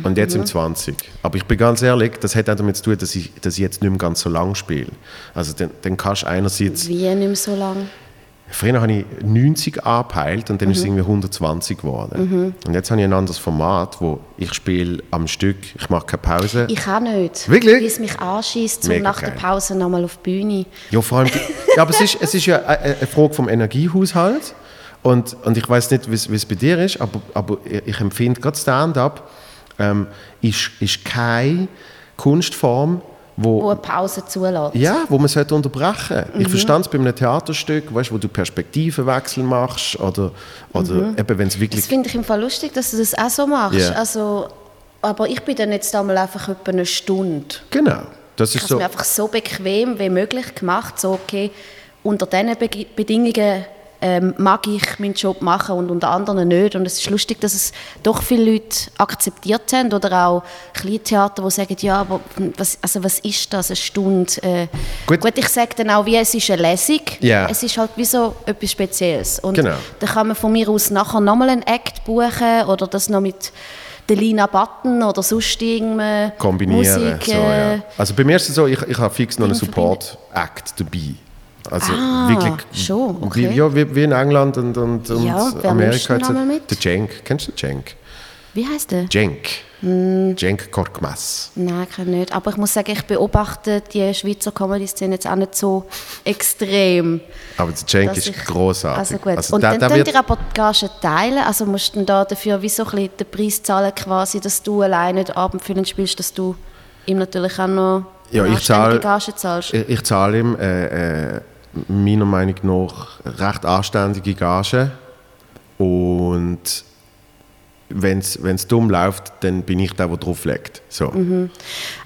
und jetzt Mhm. im 20. Aber ich bin ganz ehrlich, das hat auch damit zu tun, dass ich, dass ich jetzt nicht mehr ganz so lang spiele. Also dann, dann kannst du einerseits, Wie nicht mehr so lange? früher habe ich 90 angepeilt und dann ist es irgendwie 120 geworden. Und jetzt habe ich ein anderes Format, wo ich spiele am Stück, ich mache keine Pause. Ich auch nicht. Wirklich? Wie es mich anschießt, Mega nach der geil. Pause nochmal auf die Bühne. Ja, vor allem, ja, aber es ist, es ist ja eine, Frage vom Energiehaushalt. Und, und ich weiß nicht, wie es- wie es bei dir ist, aber, aber ich empfinde gerade Stand-up ähm, ist, ist keine Kunstform, Wo wo, eine Pause zulässt. ja, wo man sollte unterbrechen Ich verstand es bei einem Theaterstück, weißt, wo du Perspektivenwechsel machst oder, oder eben, wenn es wirklich... Das finde ich im Fall lustig, dass du das auch so machst. Ja. Also, aber ich bin dann jetzt einmal einfach etwa eine Stunde. Genau, das Ich ist es so... mir einfach so bequem wie möglich gemacht. So, okay, unter diesen Be Bedingungen ähm, mag ich meinen Job machen und unter anderen nicht. Und es ist lustig, dass es doch viele Leute akzeptiert haben. Oder auch Kleintheater, die sagen, ja, aber was, also was ist das, eine Stunde? Äh, Gut. gut. ich sage dann auch, wie es ist eine Lesung. Ja. Es ist halt wie so etwas Spezielles. Und Genau. dann kann man von mir aus nachher nochmal einen Act buchen oder das noch mit der Lina Button oder sonst irgendeine kombinieren. Musik. so, äh, ja. Also bei mir ist es so, ich, ich habe fix noch einen. Support-Act dabei. Also Ah, wirklich, schon, wie, okay. ja, wie, wie in England und, und, und Ja, Amerika. jetzt-? Der Cenk, kennst du den Cenk? Wie heißt der? Cenk. Hm. Cenk Korkmaz. Nein, ich nicht. Aber ich muss sagen, ich beobachte die Schweizer Comedy-Szene jetzt auch nicht so extrem. Aber der Cenk ist ich- großartig. Also gut. Also und der- dann der könnt ihr aber die Gage teilen. Also musst du da dafür wie so ein bisschen den Preis zahlen, quasi, dass du alleine den Abend spielst, dass du ihm natürlich auch noch Ja, ich zahle- Gage zahlst. Ich, ich zahle ihm äh, äh, meiner Meinung nach recht anständige Gage. Und wenn es dumm läuft, dann bin ich der, der drauf legt. So. Mhm.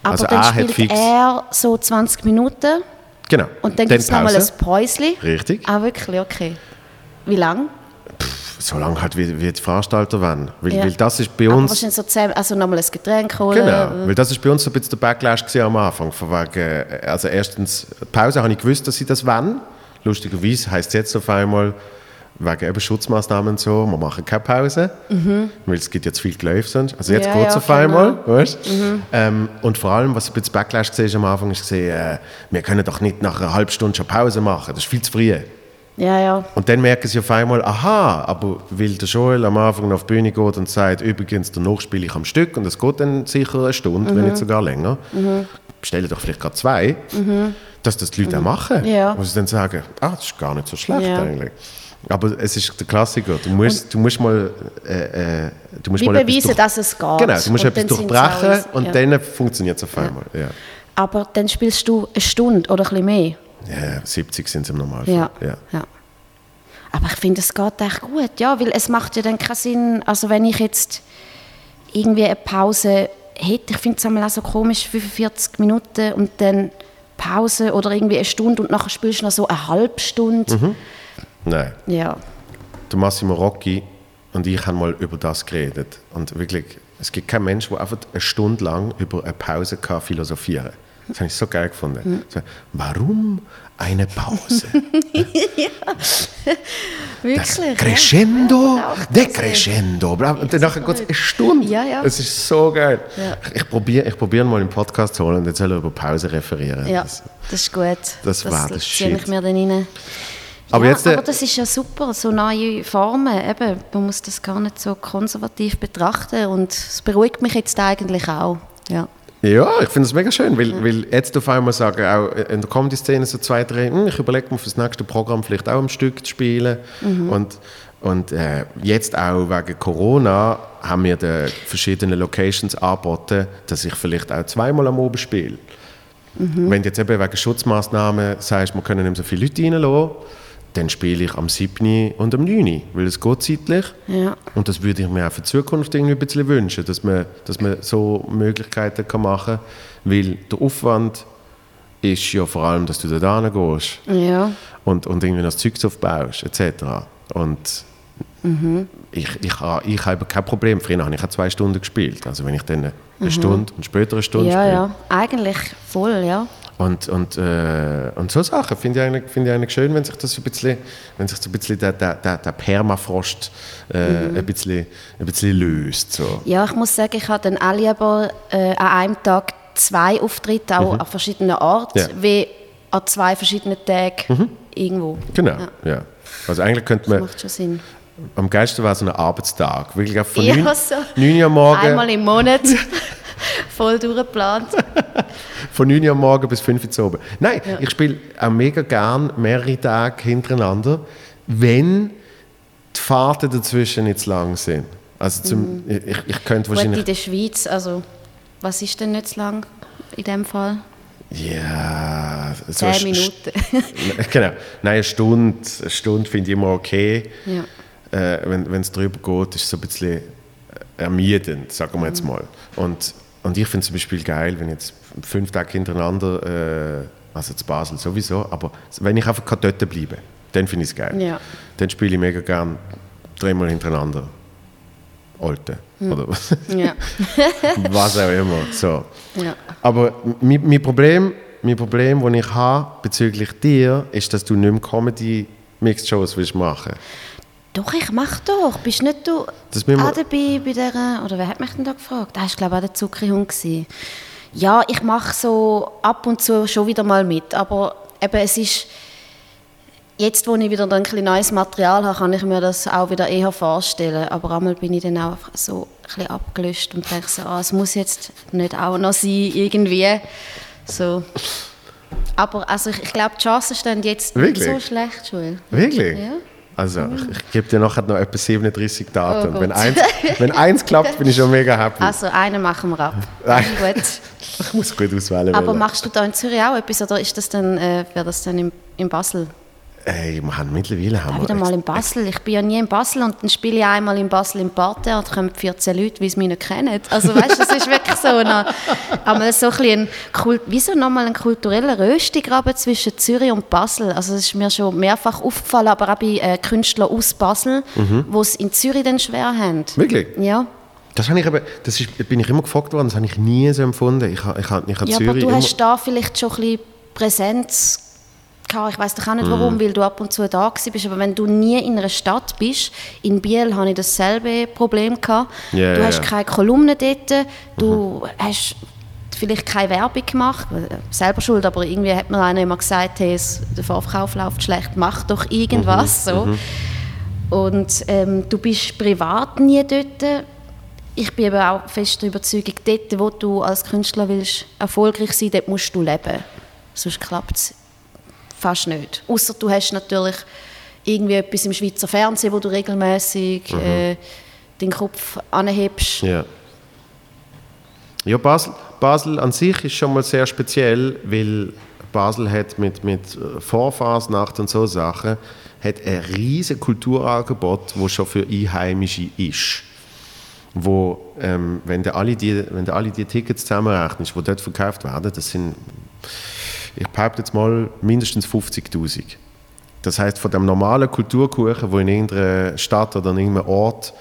Aber also dann er spielt fix- er so 20 Minuten Genau. und dann gibt es nochmal ein Päuschen. Richtig. Ah, wirklich? Okay. Wie lang? So lange halt, wie, wie die Veranstalter wollen. Weil, Ja. weil das ist bei Aber uns... wahrscheinlich so zehn, also nochmal ein Getränk holen. Genau, weil das ist bei uns so ein bisschen der Backlash am Anfang. Von wegen, äh, also erstens, Pause habe ich gewusst, dass sie das wollen. Lustigerweise heisst es jetzt auf einmal, wegen eben Schutzmaßnahmen und so, wir machen keine Pause, weil es gibt zu viel Geläuf sonst. Also jetzt Ja, geht es ja, auf einmal, genau. weißt? Ähm, und vor allem, was ein bisschen Backlash war am Anfang, ist gesehen, äh, wir können doch nicht nach einer halben Stunde schon Pause machen, das ist viel zu früh. Ja, ja. Und dann merken sie auf einmal, aha, aber weil der Joel am Anfang auf die Bühne geht und sagt, übrigens, danach spiele ich am Stück und es geht dann sicher eine Stunde, wenn nicht sogar länger, bestelle doch vielleicht gerade zwei, dass das die Leute auch machen. Ja. Wo sie dann sagen, ah, das ist gar nicht so schlecht Ja. eigentlich. Aber es ist der Klassiker. Du musst, du musst mal, äh, äh, du musst mal beweisen, durch- dass es geht. Genau, du musst Und etwas durchbrechen alles- und ja. dann funktioniert es auf einmal. Ja. Aber dann spielst du eine Stunde oder ein bisschen mehr. Ja, 70 sind es im Normalfall. Ja. Ja. ja. Aber ich finde, es geht echt gut, ja, weil es macht ja dann keinen Sinn, also wenn ich jetzt irgendwie eine Pause hätte, ich finde es einmal auch so komisch, 45 Minuten und dann Pause oder irgendwie eine Stunde und nachher spielst du noch so eine halbe Stunde. Mhm. Nein. Ja, der Massimo Rocchi und ich haben mal über das geredet. Und wirklich, es gibt keinen Mensch, der einfach eine Stunde lang über eine Pause kann philosophieren Das habe ich so geil gefunden. So, warum eine Pause? wirklich. Das ja. Crescendo, Ja, decrescendo. Und danach geht es eine Stunde. Ja, ja. Es ist so geil. Ja. Ich probiere ich probier mal im Podcast zu holen und jetzt soll er über Pause referieren. Ja, Das- das ist gut. das war das ziehe ich Shit. mir dann rein. Aber ja, jetzt, äh, aber das ist ja super, so neue Formen. Eben, man muss das gar nicht so konservativ betrachten und es beruhigt mich jetzt eigentlich auch. Ja. Ja, ich finde es mega schön, weil, weil jetzt auf einmal sagen, auch in der Comedy-Szene so zwei, drei, hm, ich überlege mir für das nächste Programm vielleicht auch ein Stück zu spielen. Und, und äh, jetzt auch wegen Corona haben wir den verschiedenen Locations angeboten, dass ich vielleicht auch zweimal am Abend spiele. Wenn du jetzt eben wegen Schutzmaßnahmen sagst, wir können nicht so viele Leute reinlassen, dann spiele ich am 7. und am 9. weil es geht zeitlich. Ja. Und das würde ich mir auch für die Zukunft irgendwie ein bisschen wünschen, dass man, dass man so Möglichkeiten kann machen kann, weil der Aufwand ist ja vor allem, dass du da hingehst Ja. und, und irgendwie das Zeug aufbaust, etc. Und ich, ich, ha- ich habe kein Problem. Früher habe ich auch zwei Stunden gespielt. Also wenn ich dann eine Stunde und später eine Stunde Ja, spiele. ja, eigentlich voll, ja. Und, und, äh, und so Sachen finde ich, eigentlich- finde ich eigentlich schön, wenn sich das ein bisschen, wenn sich so ein bisschen der, der, der, der Permafrost äh, ein, bisschen, ein bisschen löst. So. Ja, ich muss sagen, ich habe dann auch lieber äh, an einem Tag zwei Auftritte, auch an verschiedenen Orten, Ja. wie an zwei verschiedenen Tagen irgendwo. Genau, Ja, ja. Also eigentlich könnte das man, macht schon Sinn. am geilsten wäre so ein Arbeitstag. Wirklich auch von Ja, 9, so. 9 Uhr am Morgen, Einmal im Monat, voll durchgeplant. von 9 Uhr am Morgen bis 5 Uhr oben. Nein, ich spiele auch mega gern mehrere Tage hintereinander, wenn die Fahrten dazwischen nicht zu lang sind. Also zum, ich, ich könnte Gut, in wahrscheinlich... der Schweiz, also was ist denn nicht zu lang in dem Fall? Ja, so Zehn Minuten. genau. Nein, eine Stunde, eine Stunde finde ich immer okay. Ja. Äh, wenn es drüber geht, ist es so ein bisschen ermüdend, sagen wir jetzt Mhm. mal. Und, und ich finde es zum Beispiel geil, wenn ich jetzt fünf Tage hintereinander, äh, also zu Basel sowieso, aber wenn ich einfach dort bleiben kann, dann finde ich es geil. Ja. Dann spiele ich mega gern dreimal hintereinander. Alte. Hm. Oder Ja. was auch immer. So. Ja. Aber mein, mein Problem, mein Problem, das ich habe bezüglich dir, ist, dass du nicht mehr Comedy-Mixed-Shows willst machen Doch, ich mach doch. Bist nicht du Das auch dabei bei der, oder wer hat mich denn da gefragt? Das war, glaube ich, auch der Zuckerhund. gewesen. Ja, ich mache so ab und zu schon wieder mal mit, aber eben, es ist, jetzt, wo ich wieder ein bisschen neues Material habe, kann ich mir das auch wieder eher vorstellen, aber einmal bin ich dann auch so ein bisschen abgelöscht und denke so, ah, es muss jetzt nicht auch noch sein, irgendwie, so. Aber also ich, ich glaube, die Chancen stehen jetzt nicht Wirklich? so schlecht, Joel. Wirklich? Ja. Also, ich, ich gebe dir nachher noch etwa 37 Daten. Oh wenn, eins, wenn eins klappt, bin ich schon mega happy. Also einen machen wir ab. Gut. Ich muss gut auswählen. Aber welchen. machst du da in Zürich auch etwas oder ist das dann, äh, wäre das dann in, in Basel? Ey, wir haben mittlerweile haben Ja, wir wieder mal in Basel. Ich bin ja nie in Basel und dann spiele ich einmal in Basel im Parterre und kommen 14 Leute, wie sie mich nicht kennen. Also weißt du, das ist wirklich so, eine, einmal so ein, ein Kult, wie so nochmal ein kultureller Röstigraben zwischen Zürich und Basel. Also das ist mir schon mehrfach aufgefallen, aber auch bei äh, Künstlern aus Basel, Mhm. die es in Zürich dann schwer haben. Wirklich? Ja. Das, habe ich aber, das ist, bin ich immer gefragt worden, das habe ich nie so empfunden. Ich, ich, habe- ich habe Ja, aber Zürich du immer, hast da vielleicht schon ein bisschen Präsenz gehabt. Ich weiß doch auch nicht Mhm. warum, weil du ab und zu da bist. Aber wenn du nie in einer Stadt bist, in Biel hatte ich dasselbe Problem gehabt. Ja, du hast. Mhm. keine Kolumne dort, du hast vielleicht keine Werbung gemacht, selber schuld, aber irgendwie hat mir einer immer gesagt, hey, der Vorverkauf läuft schlecht, mach doch irgendwas. Mhm, so. Mhm. Und ähm, du bist privat nie dort. Ich bin aber auch fest der Überzeugung, dort, wo du als Künstler willst, erfolgreich sein dort musst du leben. Sonst klappt es fast nicht. Außer du hast natürlich irgendwie etwas im Schweizer Fernsehen, wo du regelmäßig mhm. äh, den Kopf anhebst. Ja. Ja, Basel, Basel an sich ist schon mal sehr speziell, weil Basel hat mit, mit Vorfasnacht und so Sachen hat ein riesiges Kulturangebot, das schon für Einheimische ist. Wo, ähm, wenn du alle die, wenn du alle die Tickets zusammenrechnest, die dort verkauft werden, das sind, ich behaupte jetzt mal, mindestens 50'000. Das heißt, von dem normalen Kulturkuchen, wo in irgendeiner Stadt oder in irgendeinem Ort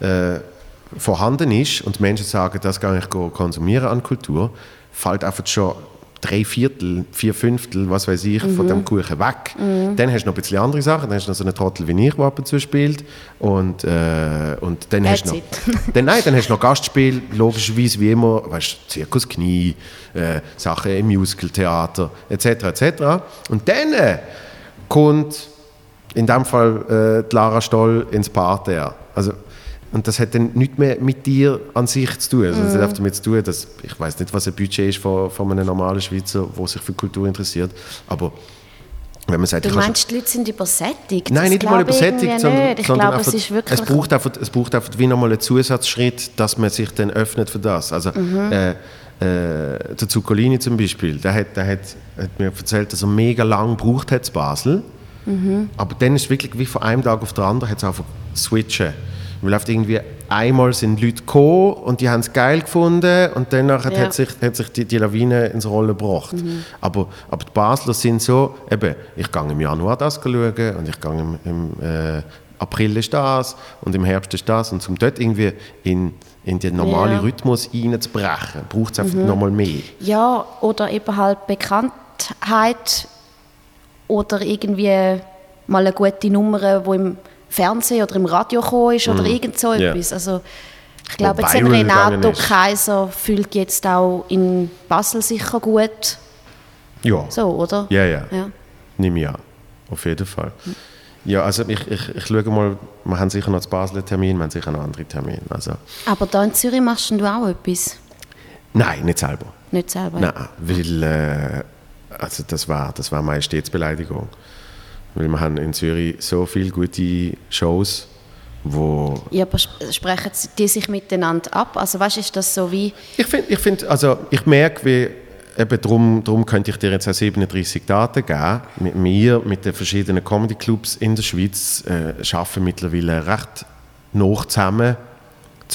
äh, vorhanden ist und Menschen sagen, das kann ich konsumieren an Kultur, fällt einfach schon drei Viertel, vier Fünftel, was weiß ich, mhm. von dem Kuchen weg. Mhm. Dann hast du noch ein bisschen andere Sachen. Dann hast du noch so einen Trottel wie ich, der ab und zu spielt. Und, äh, und dann That's hast du noch... dann, nein, dann hast du noch Gastspiel, logischerweise wie immer, weißt, Zirkus Knie, äh, Sachen im Musicaltheater, etc., etc. Und dann äh, kommt in dem Fall äh, Lara Stoll ins Parterre. Also und das hat dann nichts mehr mit dir an sich zu tun. Also, das hat mhm. damit zu tun, dass ich weiß nicht, was ein Budget ist von, von einem normalen Schweizer, der sich für Kultur interessiert. Aber wenn man sagt, du meinst, die Leute sind übersättigt? Nein, nicht mal übersättigt, sondern, ich sondern glaube, einfach, es, wirklich es, braucht einfach, es braucht einfach wie nochmal einen Zusatzschritt, dass man sich dann öffnet für das. Also, mhm. äh, äh, der Zuccolini zum Beispiel, der hat, der hat, hat mir erzählt, dass er mega lang gebraucht hat in Basel. Mhm. Aber dann ist es wirklich wie von einem Tag auf den anderen hat es einfach switchen. Weil oft irgendwie einmal sind Leute gekommen und die haben es geil gefunden und danach ja. hat sich, hat sich die, die Lawine ins Rollen gebracht. Mhm. Aber, aber die Basler sind so, eben, ich gehe im Januar das schauen und ich gehe im, im äh, April ist das und im Herbst ist das und um dort irgendwie in, in den normalen ja. Rhythmus reinzubrechen, braucht es einfach mhm. nochmal mehr. Ja, oder eben halt Bekanntheit oder irgendwie mal eine gute Nummer, wo im Fernsehen oder im Radio gekommen ist oder mm. irgend so yeah. etwas. Also, ich glaube, jetzt Renato Kaiser fühlt jetzt auch in Basel sicher gut. Ja. So, oder? Ja, ja. ja. Nimm ich an. Auf jeden Fall. Ja, also ich, ich, ich schaue mal, wir haben sicher noch das Basler Termin, wir haben sicher noch andere Termine. Also. Aber da in Zürich machst du auch etwas? Nein, nicht selber. Nicht selber? Nein, weil äh, also das war, das war Majestätsbeleidigung. Weil wir haben in Zürich so viele gute Shows, wo... Ja, aber sprechen die sich miteinander ab? Also weißt, ist das so wie... Ich finde, ich, find, also, ich merke, wie... Eben darum, darum könnte ich dir jetzt auch 37 Daten geben. Mit mir, mit den verschiedenen Comedy-Clubs in der Schweiz, äh, arbeiten mittlerweile recht noch zusammen,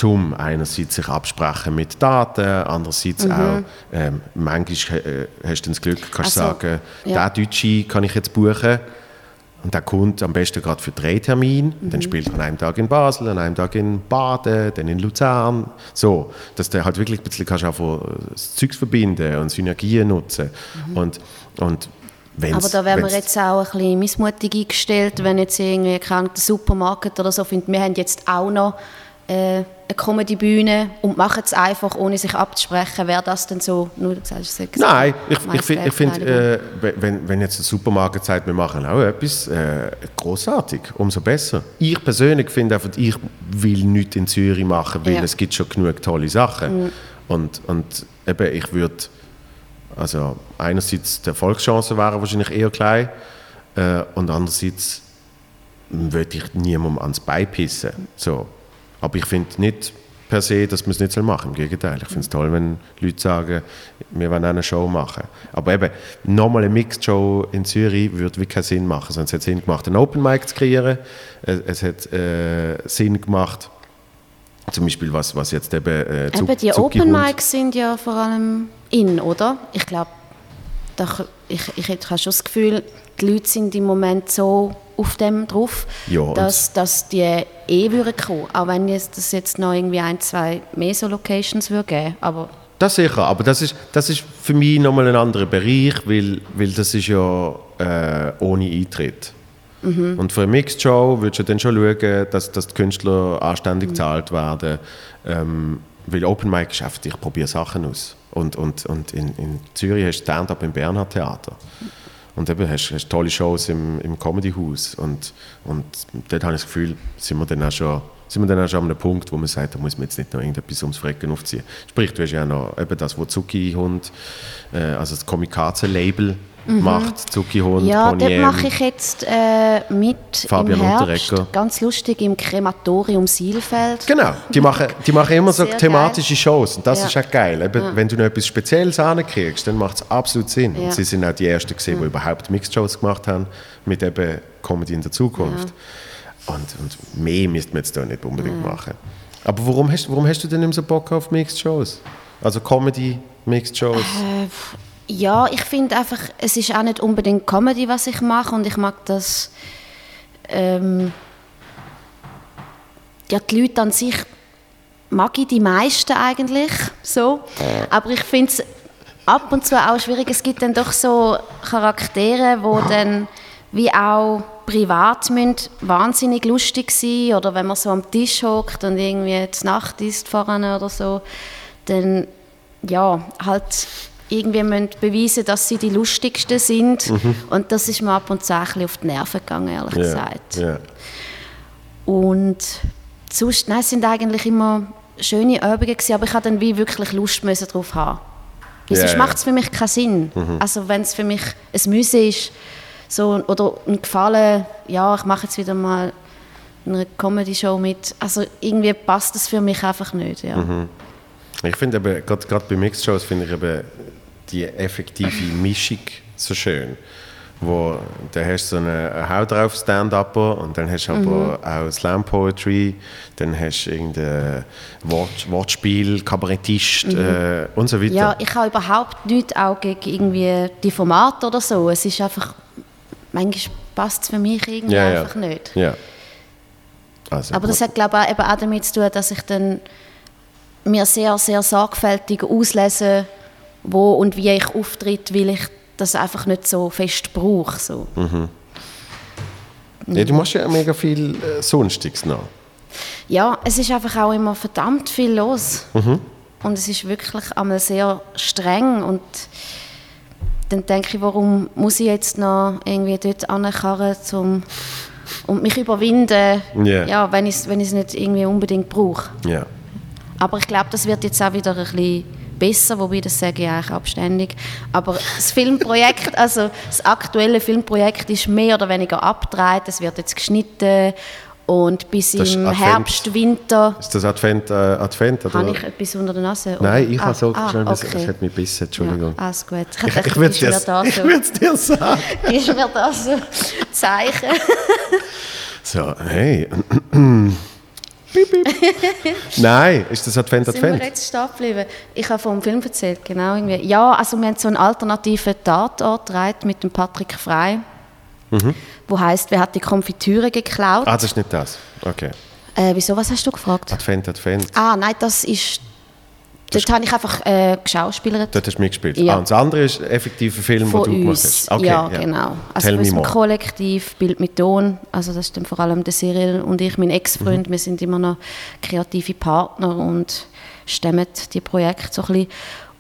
um einerseits sich absprechen mit Daten, andererseits mhm. auch, ähm, manchmal äh, hast du das Glück, kannst also, sagen, ja. der Deutsche kann ich jetzt buchen und der kommt am besten gerade für drei Termine. Mhm. Dann spielt er an einem Tag in Basel, an einem Tag in Baden, dann in Luzern. So, dass du halt wirklich ein bisschen kannst auch das Zeugs verbinden und Synergien nutzen. Mhm. Und, und aber da wären wir jetzt auch ein bisschen missmutig eingestellt, wenn jetzt irgendwie kein Supermarkt oder so findet, wir haben jetzt auch noch äh, eine Comedy-Bühne und machen es einfach, ohne sich abzusprechen. Wäre das denn so, nur du sagst Nein, ich, ich, finde, äh, wenn, wenn jetzt der Supermarkt sagt, wir machen auch etwas, äh, großartig, umso besser. Ich persönlich finde einfach, ich will nichts in Zürich machen, weil ja. es gibt schon genug tolle Sachen. Mhm. Und, und eben, ich würde, also einerseits die Erfolgschancen wären wahrscheinlich eher klein äh, und andererseits würde ich niemandem ans Bein pissen. So. Aber ich finde nicht per se, dass man es nicht machen soll. Im Gegenteil. Ich finde es toll, wenn Leute sagen, wir wollen eine Show machen. Aber eben, nochmal eine Mixed-Show in Zürich würde wirklich keinen Sinn machen. Sonst hat es Sinn gemacht, einen Open Mic zu kreieren. Es, hat äh, Sinn gemacht, zum Beispiel was, was jetzt eben äh, zu, Eben, die Open Mics sind ja vor allem in, oder? Ich glaube, ich, ich habe schon das Gefühl, die Leute sind im Moment so auf dem drauf, ja, dass, dass die eh würden kommen, auch wenn es das jetzt noch irgendwie ein, zwei mehr so Locations würde geben, aber das sicher, aber das ist, das ist für mich nochmal ein anderer Bereich, weil, weil das ist ja äh, ohne Eintritt. Mhm. Und für eine Mixed Show würdest du dann schon schauen, dass, dass die Künstler anständig mhm. gezahlt werden. Ähm, weil Open Mic ist einfach, ich probiere Sachen aus. Und, und, und in, in Zürich hast du Stand-up im Bernhard Theater. Und eben hast du tolle Shows im, im Comedy-Haus. Und, und dort habe ich das Gefühl, sind wir dann auch schon sind wir dann auch schon an einem Punkt, wo man sagt, da muss man jetzt nicht noch irgendetwas ums Frecken aufziehen. Sprich, du hast ja auch noch eben das, was Zucki-Hund, äh, also das Komikaze-Label mhm. macht, Zucki-Hund, Ja, dort mache ich jetzt äh, mit Fabian im Herbst, ganz lustig, im Krematorium Silfeld. Genau, die machen, die machen immer so thematische geil. Shows und das ja. ist auch geil. Eben, ja. Wenn du noch etwas Spezielles ankriegst, dann macht es absolut Sinn. Ja. Und sie sind auch die Ersten gewesen, die überhaupt Mixed-Shows gemacht haben mit eben Comedy in der Zukunft. Und, und mehr müsste man jetzt da nicht unbedingt mhm. machen. Aber warum hast, warum hast du denn nicht so Bock auf Mixed Shows? Also Comedy, Mixed Shows? Äh, ja, ich finde einfach, es ist auch nicht unbedingt Comedy, was ich mache und ich mag das... Ähm, ja, die Leute an sich mag ich die meisten eigentlich so, aber ich finde es ab und zu auch schwierig. Es gibt dann doch so Charaktere, wo dann wie auch privat müssen wahnsinnig lustig sein oder wenn man so am Tisch hockt und irgendwie die Nacht ist voran oder so, dann ja, halt irgendwie müssen beweisen, dass sie die lustigsten sind mhm. und das ist mir ab und zu ein bisschen auf die Nerven gegangen, ehrlich yeah. gesagt. Yeah. Und sonst, nein, es sind eigentlich immer schöne Übungen gewesen, aber ich hatte dann wie wirklich Lust müssen drauf haben. Yeah, sonst macht es für mich keinen Sinn. Mhm. Also wenn es für mich ein Müsse ist, so, oder ein Gefallen, ja, ich mache jetzt wieder mal eine Comedy-Show mit. Also irgendwie passt das für mich einfach nicht, ja. Mhm. Ich finde aber, gerade bei Mixed-Shows finde ich eben die effektive Mischung so schön. Wo, dann hast du so einen Haut drauf Stand-Upper und dann hast du mhm. aber auch Slam Poetry, dann hast du irgendein Wort, Wortspiel, Kabarettist mhm. äh, und so weiter. Ja, ich habe überhaupt nichts auch gegen irgendwie die Formate oder so. Es ist einfach manchmal passt es für mich irgendwie ja, einfach ja. nicht. Ja. Also, Aber das hat glaube ich eben auch damit zu tun, dass ich dann mir sehr, sehr sorgfältig auslese, wo und wie ich auftritt, weil ich das einfach nicht so fest brauche. So. Mhm. Ja, du machst ja mega viel äh, Sonstiges noch. Ja, es ist einfach auch immer verdammt viel los. Mhm. Und es ist wirklich einmal sehr streng und dann denke ich, warum muss ich jetzt noch irgendwie dort ankarren, um und mich überwinden, yeah. ja, wenn ich es wenn nicht irgendwie unbedingt brauche. Yeah. Aber ich glaube, das wird jetzt auch wieder ein bisschen besser, wobei das sage ich eigentlich abständig. Aber das Filmprojekt, also das aktuelle Filmprojekt ist mehr oder weniger abgedreht, es wird jetzt geschnitten und bis das im Herbst, Winter. Ist das Advent? Äh, Advent oder? Habe ich etwas unter der Nase? Nein, ich ah, habe so ah, geschrieben, okay. es hat mich gebissen, Entschuldigung. Ja, alles gut. Ich, ich, ich würde es dir, dir sagen. Ist mir das so Zeichen? so, hey. Piep, piep. Nein, ist das Advent Advent? Sind wir jetzt stehen geblieben? Ich habe vom Film erzählt, genau. Irgendwie. Ja, also wir haben so einen alternativen Tatort mit dem Patrick Frey. Mhm wo heißt, wer hat die Konfitüre geklaut? Ah, das ist nicht das. Okay. Äh, wieso, was hast du gefragt? Advent, Advent. Ah, nein, das ist... Dort habe ich einfach äh, geschauspielert. Dort hast du mitgespielt? Ja. Ah, und das andere ist effektiv ein Film, den du gemacht hast? Okay, ja, ja, genau. Also Tell wir Kollektiv, Bild mit Ton, also das ist dann vor allem der Cyril und ich, mein Ex-Freund, mhm. wir sind immer noch kreative Partner und stemmen die Projekte so ein bisschen.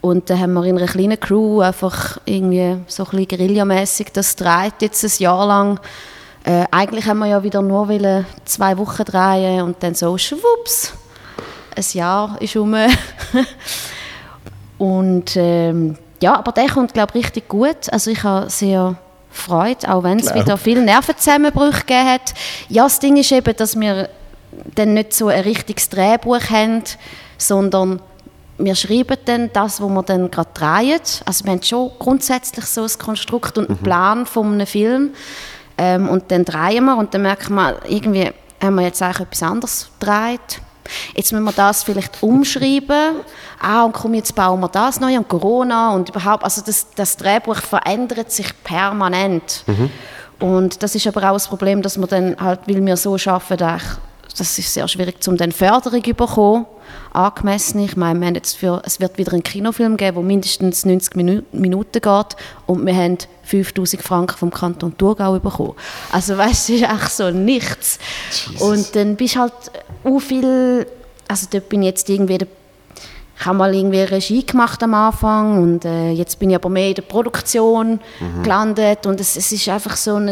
Und dann haben wir in einer kleinen Crew einfach irgendwie so ein bisschen guerillamässig das dreht jetzt ein Jahr lang. Äh, eigentlich haben wir ja wieder nur zwei Wochen drehen und dann so schwupps, ein Jahr ist um. und ähm, ja, aber der kommt glaube ich richtig gut. Also ich habe sehr Freude, auch wenn es wieder viele Nervenzusammenbrüche gegeben hat. Ja, das Ding ist eben, dass wir dann nicht so ein richtiges Drehbuch haben, sondern wir schreiben dann das, was wir dann gerade drehen. Also wir haben schon grundsätzlich so ein Konstrukt und einen mhm. Plan von einem Film. Ähm, und dann drehen wir und dann merken wir, irgendwie haben wir jetzt eigentlich etwas anderes gedreht. Jetzt müssen wir das vielleicht umschreiben. Ah, und komm, jetzt bauen wir das neu und Corona und überhaupt. Also das, das Drehbuch verändert sich permanent. Mhm. Und das ist aber auch das Problem, dass wir dann halt, weil wir so arbeiten, das ist sehr schwierig, um dann Förderung zu bekommen angemessen. Ich meine, wir haben jetzt für, es wird wieder einen Kinofilm geben, der mindestens 90 Minu Minuten geht und wir haben 5000 Franken vom Kanton Thurgau bekommen. Also weißt du, ist echt so nichts. Jesus. Und dann bist halt auch viel, also dort bin ich jetzt irgendwie der ich habe mal irgendwie Regie gemacht am Anfang und äh, jetzt bin ich aber mehr in der Produktion mhm. gelandet und es, es ist einfach so ein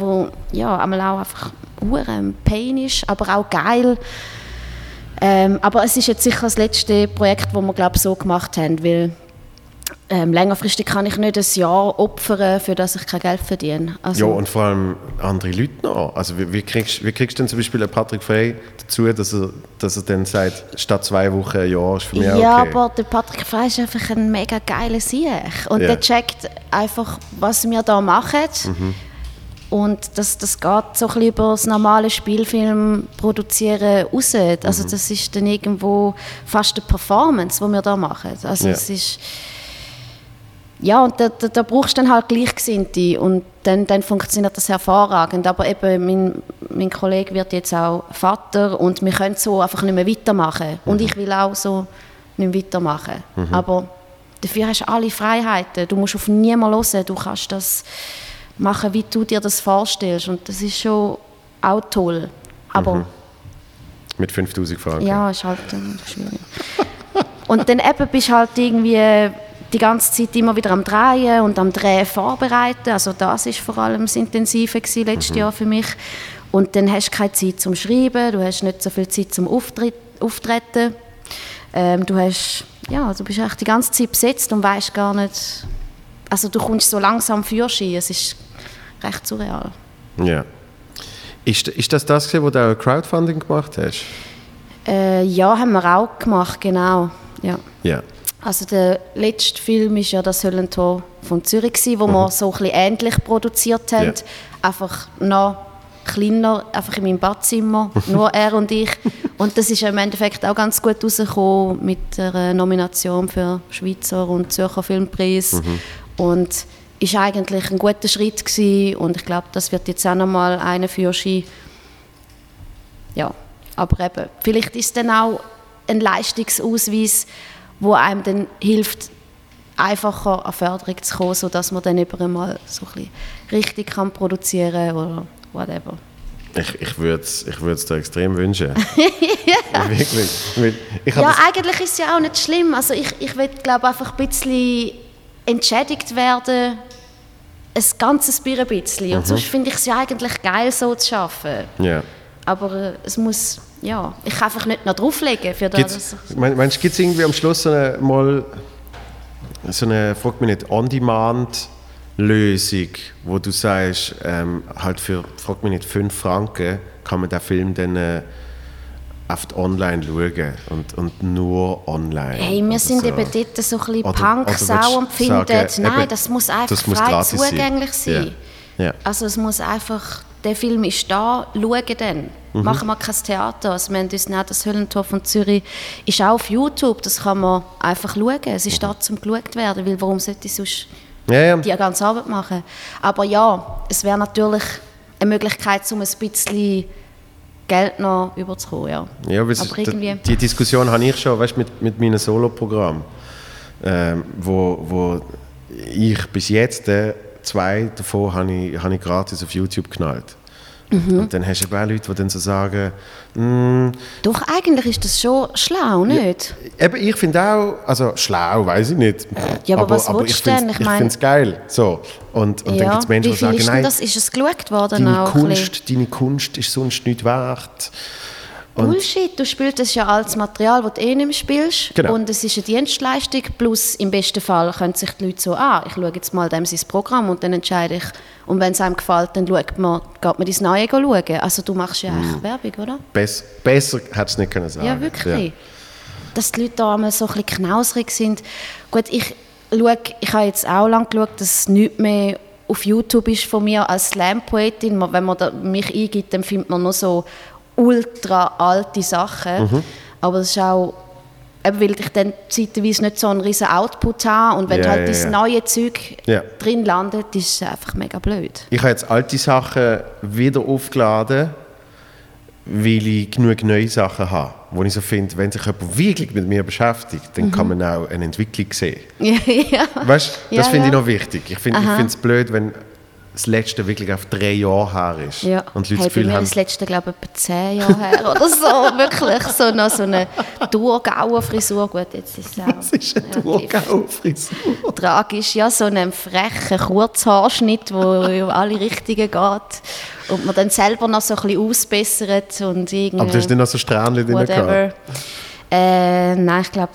wo ja einmal auch einfach ein Pain ist, aber auch geil. Ähm, aber es ist jetzt sicher das letzte Projekt, das wir glaube so gemacht haben, weil ähm, längerfristig kann ich nicht ein Jahr opfern, für das ich kein Geld verdiene. Also, ja, und vor allem andere Leute noch. Also wie, wie, kriegst, wie kriegst du denn zum Beispiel Patrick Frey dazu, dass er, dass er dann sagt, statt zwei Wochen ein Jahr ist für mich Ja, okay. aber der Patrick Frey ist einfach ein mega geiler Sieg. Und yeah. der checkt einfach, was wir da machen. Mhm. Und das, das geht so ein über das normale Spielfilm produzieren raus. Also mhm. das ist dann irgendwo fast eine Performance, die wir da machen. Also yeah. es ist ja, und da, da, da, brauchst du dann halt Gleichgesinnte und dann, dann funktioniert das hervorragend. Aber eben, mein, mein Kollege wird jetzt auch Vater und wir können so einfach nicht mehr weitermachen. Mhm. Und ich will auch so nicht mehr weitermachen. Mhm. Aber dafür hast du alle Freiheiten. Du musst auf niemanden hören. Du kannst das machen, wie du dir das vorstellst. Und das ist schon auch toll. Aber mhm. Mit 5000 Franken? Ja, ist halt schwierig. und dann eben bist du halt irgendwie die ganze Zeit immer wieder am Drehen und am Drehen vorbereiten. Also das ist vor allem das Intensive gewesen, letztes mhm. Jahr für mich. Und dann hast du keine Zeit zum Schreiben, du hast nicht so viel Zeit zum Auftritt, Auftreten. Ähm, du hast, ja, du bist echt die ganze Zeit besetzt und weißt gar nicht, also du kommst so langsam für es ist recht surreal. Ja. Ist, ist das das, wo du auch Crowdfunding gemacht hast? Äh, ja, haben wir auch gemacht, genau. Ja. ja. Also der letzte Film ist ja das Höllentor von Zürich gewesen, wo mhm. wir so ein bisschen ähnlich produziert haben, yeah. einfach noch kleiner, einfach in meinem Badzimmer, nur er und ich. Und das ist im Endeffekt auch ganz gut rausgekommen mit der Nomination für Schweizer und Zürcher Filmpreis. Mhm. Und ist eigentlich ein guter Schritt gewesen. und ich glaube, das wird jetzt auch nochmal eine für Ski. Ja, aber eben, vielleicht ist dann auch ein Leistungsausweis, wo einem dann hilft, einfacher an Förderung zu kommen, sodass man dann über einmal so ein richtig kann produzieren oder whatever. Ich, ich würde es ich dir extrem wünschen. ja. Wirklich. Ich ja, eigentlich ist es ja auch nicht schlimm. Also ich, ich will, glaube einfach ein bisschen entschädigt werden, ein ganzes ein bisschen. Mhm. Und sonst finde ich es ja eigentlich geil, so zu arbeiten. Ja. Aber äh, es muss ja, ich kann einfach nicht noch drauflegen. Für das. Meinst du, gibt es irgendwie am Schluss so eine, mal so eine, frag mich nicht, On-Demand-Lösung, wo du sagst, ähm, halt für, frag mich nicht, 5 Franken kann man den Film dann äh, oft online schauen und, und nur online. Hey, wir sind so. eben dort so ein bisschen Punk-Sau und finden, nein, eben, das muss einfach das frei zugänglich sein. sein. Ja. Ja. Also es muss einfach, der Film ist da, schauen dann. Mhm. Machen wir kein Theater. Also wir haben uns das Höllentor von Zürich ist auch auf YouTube, das kann man einfach schauen. Es ist mhm. da zum geschaut werden, weil warum sollte ich sonst ja. die ganze Arbeit machen? Aber ja, es wäre natürlich eine Möglichkeit, um ein bisschen Geld noch überzukommen, ja. Ja, aber irgendwie die Diskussion habe ich schon, weißt, mit, mit meinem Solo-Programm, ähm, wo, wo ich bis jetzt äh, zwei davon habe ich, habe ich gratis auf YouTube geknallt. Mhm. Und dann hast du auch Leute, die dann so sagen, mm, Doch, eigentlich ist das schon schlau, nicht? Ja, eben, ich finde auch, also schlau, weiß ich nicht. Ja, aber, aber was aber ich finde Ich, ich finde es geil. So. Und, und ja. dann gibt es Menschen, die sagen, nein, das? Ist es geschaut worden deine, auch Kunst, deine Kunst ist sonst nicht wert. Und Bullshit, du spielst das ja als Material, das du eh nicht mehr spielst. Genau. Und es ist eine Dienstleistung, plus im besten Fall können sich die Leute so, ah, ich schaue jetzt mal dem sein Programm und dann entscheide ich, und wenn es einem gefällt, dann schaut man, geht man ins Neue schauen. Also du machst ja eigentlich mm. Werbung, oder? Bess, besser hätte es nicht können sagen. Ja, wirklich. Ja. Dass die Leute da einmal so ein bisschen knausrig sind. Gut, ich schaue, ich habe jetzt auch lange geschaut, dass es nichts mehr auf YouTube ist von mir als Slam-Poetin. Wenn man mich eingibt, dann findet man nur so ultra alte Sachen. Mhm. Aber es ist auch, eben weil ich dann zeitweise nicht so einen riesen Output habe und wenn yeah, halt das yeah. neue Zeug yeah. drin landet, ist es einfach mega blöd. Ich habe jetzt alte Sachen wieder aufgeladen, weil ich genug neue Sachen habe, wo ich so finde, wenn sich jemand wirklich mit mir beschäftigt, dann mhm. kann man auch eine Entwicklung sehen. ja. Weißt, das ja, finde ich noch wichtig. Ich finde es blöd, wenn das letzte wirklich auf drei Jahre her ist. Ja. Und die Leute hey, das Gefühl haben, das letzte, glaube ich, etwa zehn Jahre her oder so. Wirklich so, noch so eine Thurgauer Frisur. Gut, jetzt ist es auch das ist eine relativ Thurgau-Frisur. tragisch. Ja, so einen frechen Kurzhaarschnitt, der in alle Richtungen geht. Und man dann selber noch so ein bisschen ausbessert und irgendwie... Aber du hast nicht noch so Strähnchen drin gehabt. Äh, nein, ich glaube,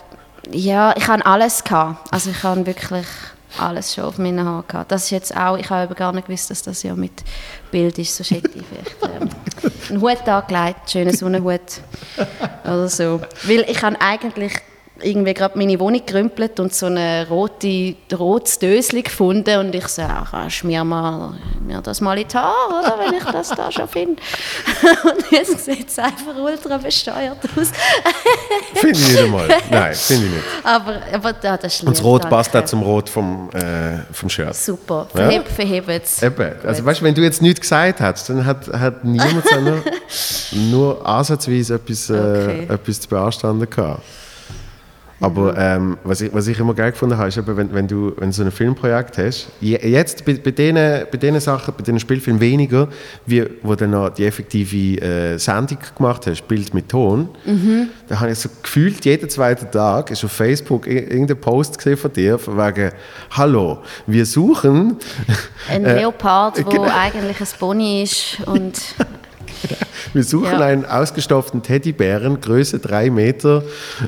ja, ich habe alles gehabt. Also ich habe wirklich alles schon auf meinen Haaren gehabt. Das ist jetzt auch, ich habe gar nicht gewusst, dass das ja mit Bild ist, so hätte ich vielleicht ähm, einen Hut angelegt, einen schönen Sonnenhut oder so. Weil ich habe eigentlich irgendwie gerade meine Wohnung gerümpelt und so eine rote, rotes Döschen gefunden und ich so, ach, schmier mal, mir das mal in die Haare, oder, wenn ich das da schon finde. und jetzt sieht es einfach ultra besteuert aus. Finde ich nicht einmal. Nein, finde ich nicht. aber, aber ja, das ist Und das Rot danke. passt auch zum Rot vom, äh, vom Shirt. Super, Ja? verheb, verhebt es. Eben. Also weißt wenn du jetzt nichts gesagt hättest, dann hat, hat niemand so nur, nur ansatzweise etwas, Okay. äh, etwas zu beanstanden gehabt. Aber ähm, was, ich, was ich immer geil gefunden habe, ist eben, wenn, wenn, du, wenn du so ein Filmprojekt hast, je- jetzt bei, bei, diesen, bei diesen Sachen, bei diesen Spielfilmen weniger, wie wo du noch die effektive äh, Sendung gemacht hast, Bild mit Ton, da habe ich so gefühlt, jeden zweiten Tag ist auf Facebook ir- irgendein Post gesehen von dir, von wegen, hallo, wir suchen Ein Äh, Leopard, wo genau. eigentlich ein Pony ist und Wir suchen Ja. einen ausgestopften Teddybären, Größe drei Meter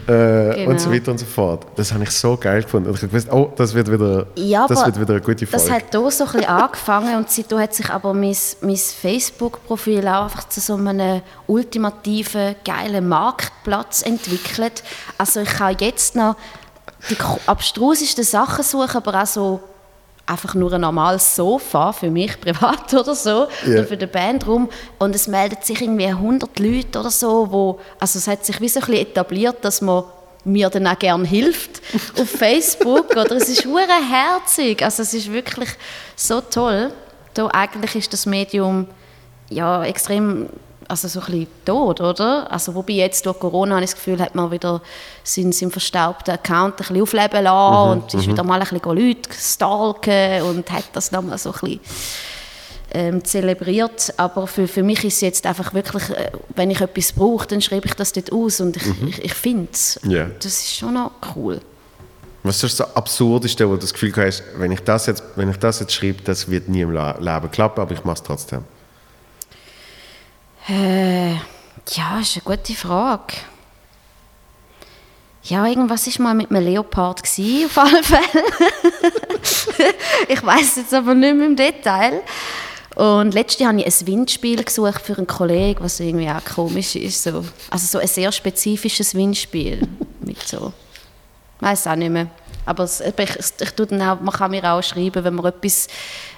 äh, Genau. und so weiter und so fort. Das habe ich so geil gefunden. Und ich habe gewusst, oh, das wird wieder, Ja, das wird wieder eine gute Folge. Das hat hier so ein bisschen angefangen und seitdem hat sich aber mein, mein Facebook-Profil auch einfach zu so einem ultimativen, geilen Marktplatz entwickelt. Also ich kann jetzt noch die abstrusesten Sachen suchen, aber auch so einfach nur ein normales Sofa für mich privat oder so Ja. oder für den Bandraum und es meldet sich irgendwie 100 Leute oder so, wo also es hat sich wie so ein bisschen etabliert, dass man mir dann auch gerne hilft auf Facebook oder es ist hure herzig, also es ist wirklich so toll. Da eigentlich ist das Medium ja extrem also so ein bisschen tot, oder? Also wobei jetzt durch Corona habe ich das Gefühl, hat man wieder seinen, seinen verstaubten Account ein bisschen aufleben lassen und ist wieder mal ein bisschen Leute stalken und hat das nochmal so ein bisschen ähm, zelebriert. Aber für, für mich ist es jetzt einfach wirklich, äh, wenn ich etwas brauche, dann schreibe ich das dort aus und ich, ich, ich finde es. Ja. Das ist schon noch cool. Was ist das Absurdeste, wo du das Gefühl hast, wenn ich das jetzt, wenn ich das jetzt schreibe, das wird nie im Leben klappen, aber ich mache es trotzdem? Äh, ja, ist eine gute Frage. Ja, irgendwas ist mal mit einem Leopard gsi, auf alle Fälle. ich weiß jetzt aber nicht mehr im Detail. Und letztes habe ich ein Windspiel gesucht für einen Kollegen, was irgendwie auch komisch ist. So. Also so ein sehr spezifisches Windspiel. mit so, weiß auch nicht mehr. Aber es, ich, ich tue dann auch, man kann mir auch schreiben, wenn man etwas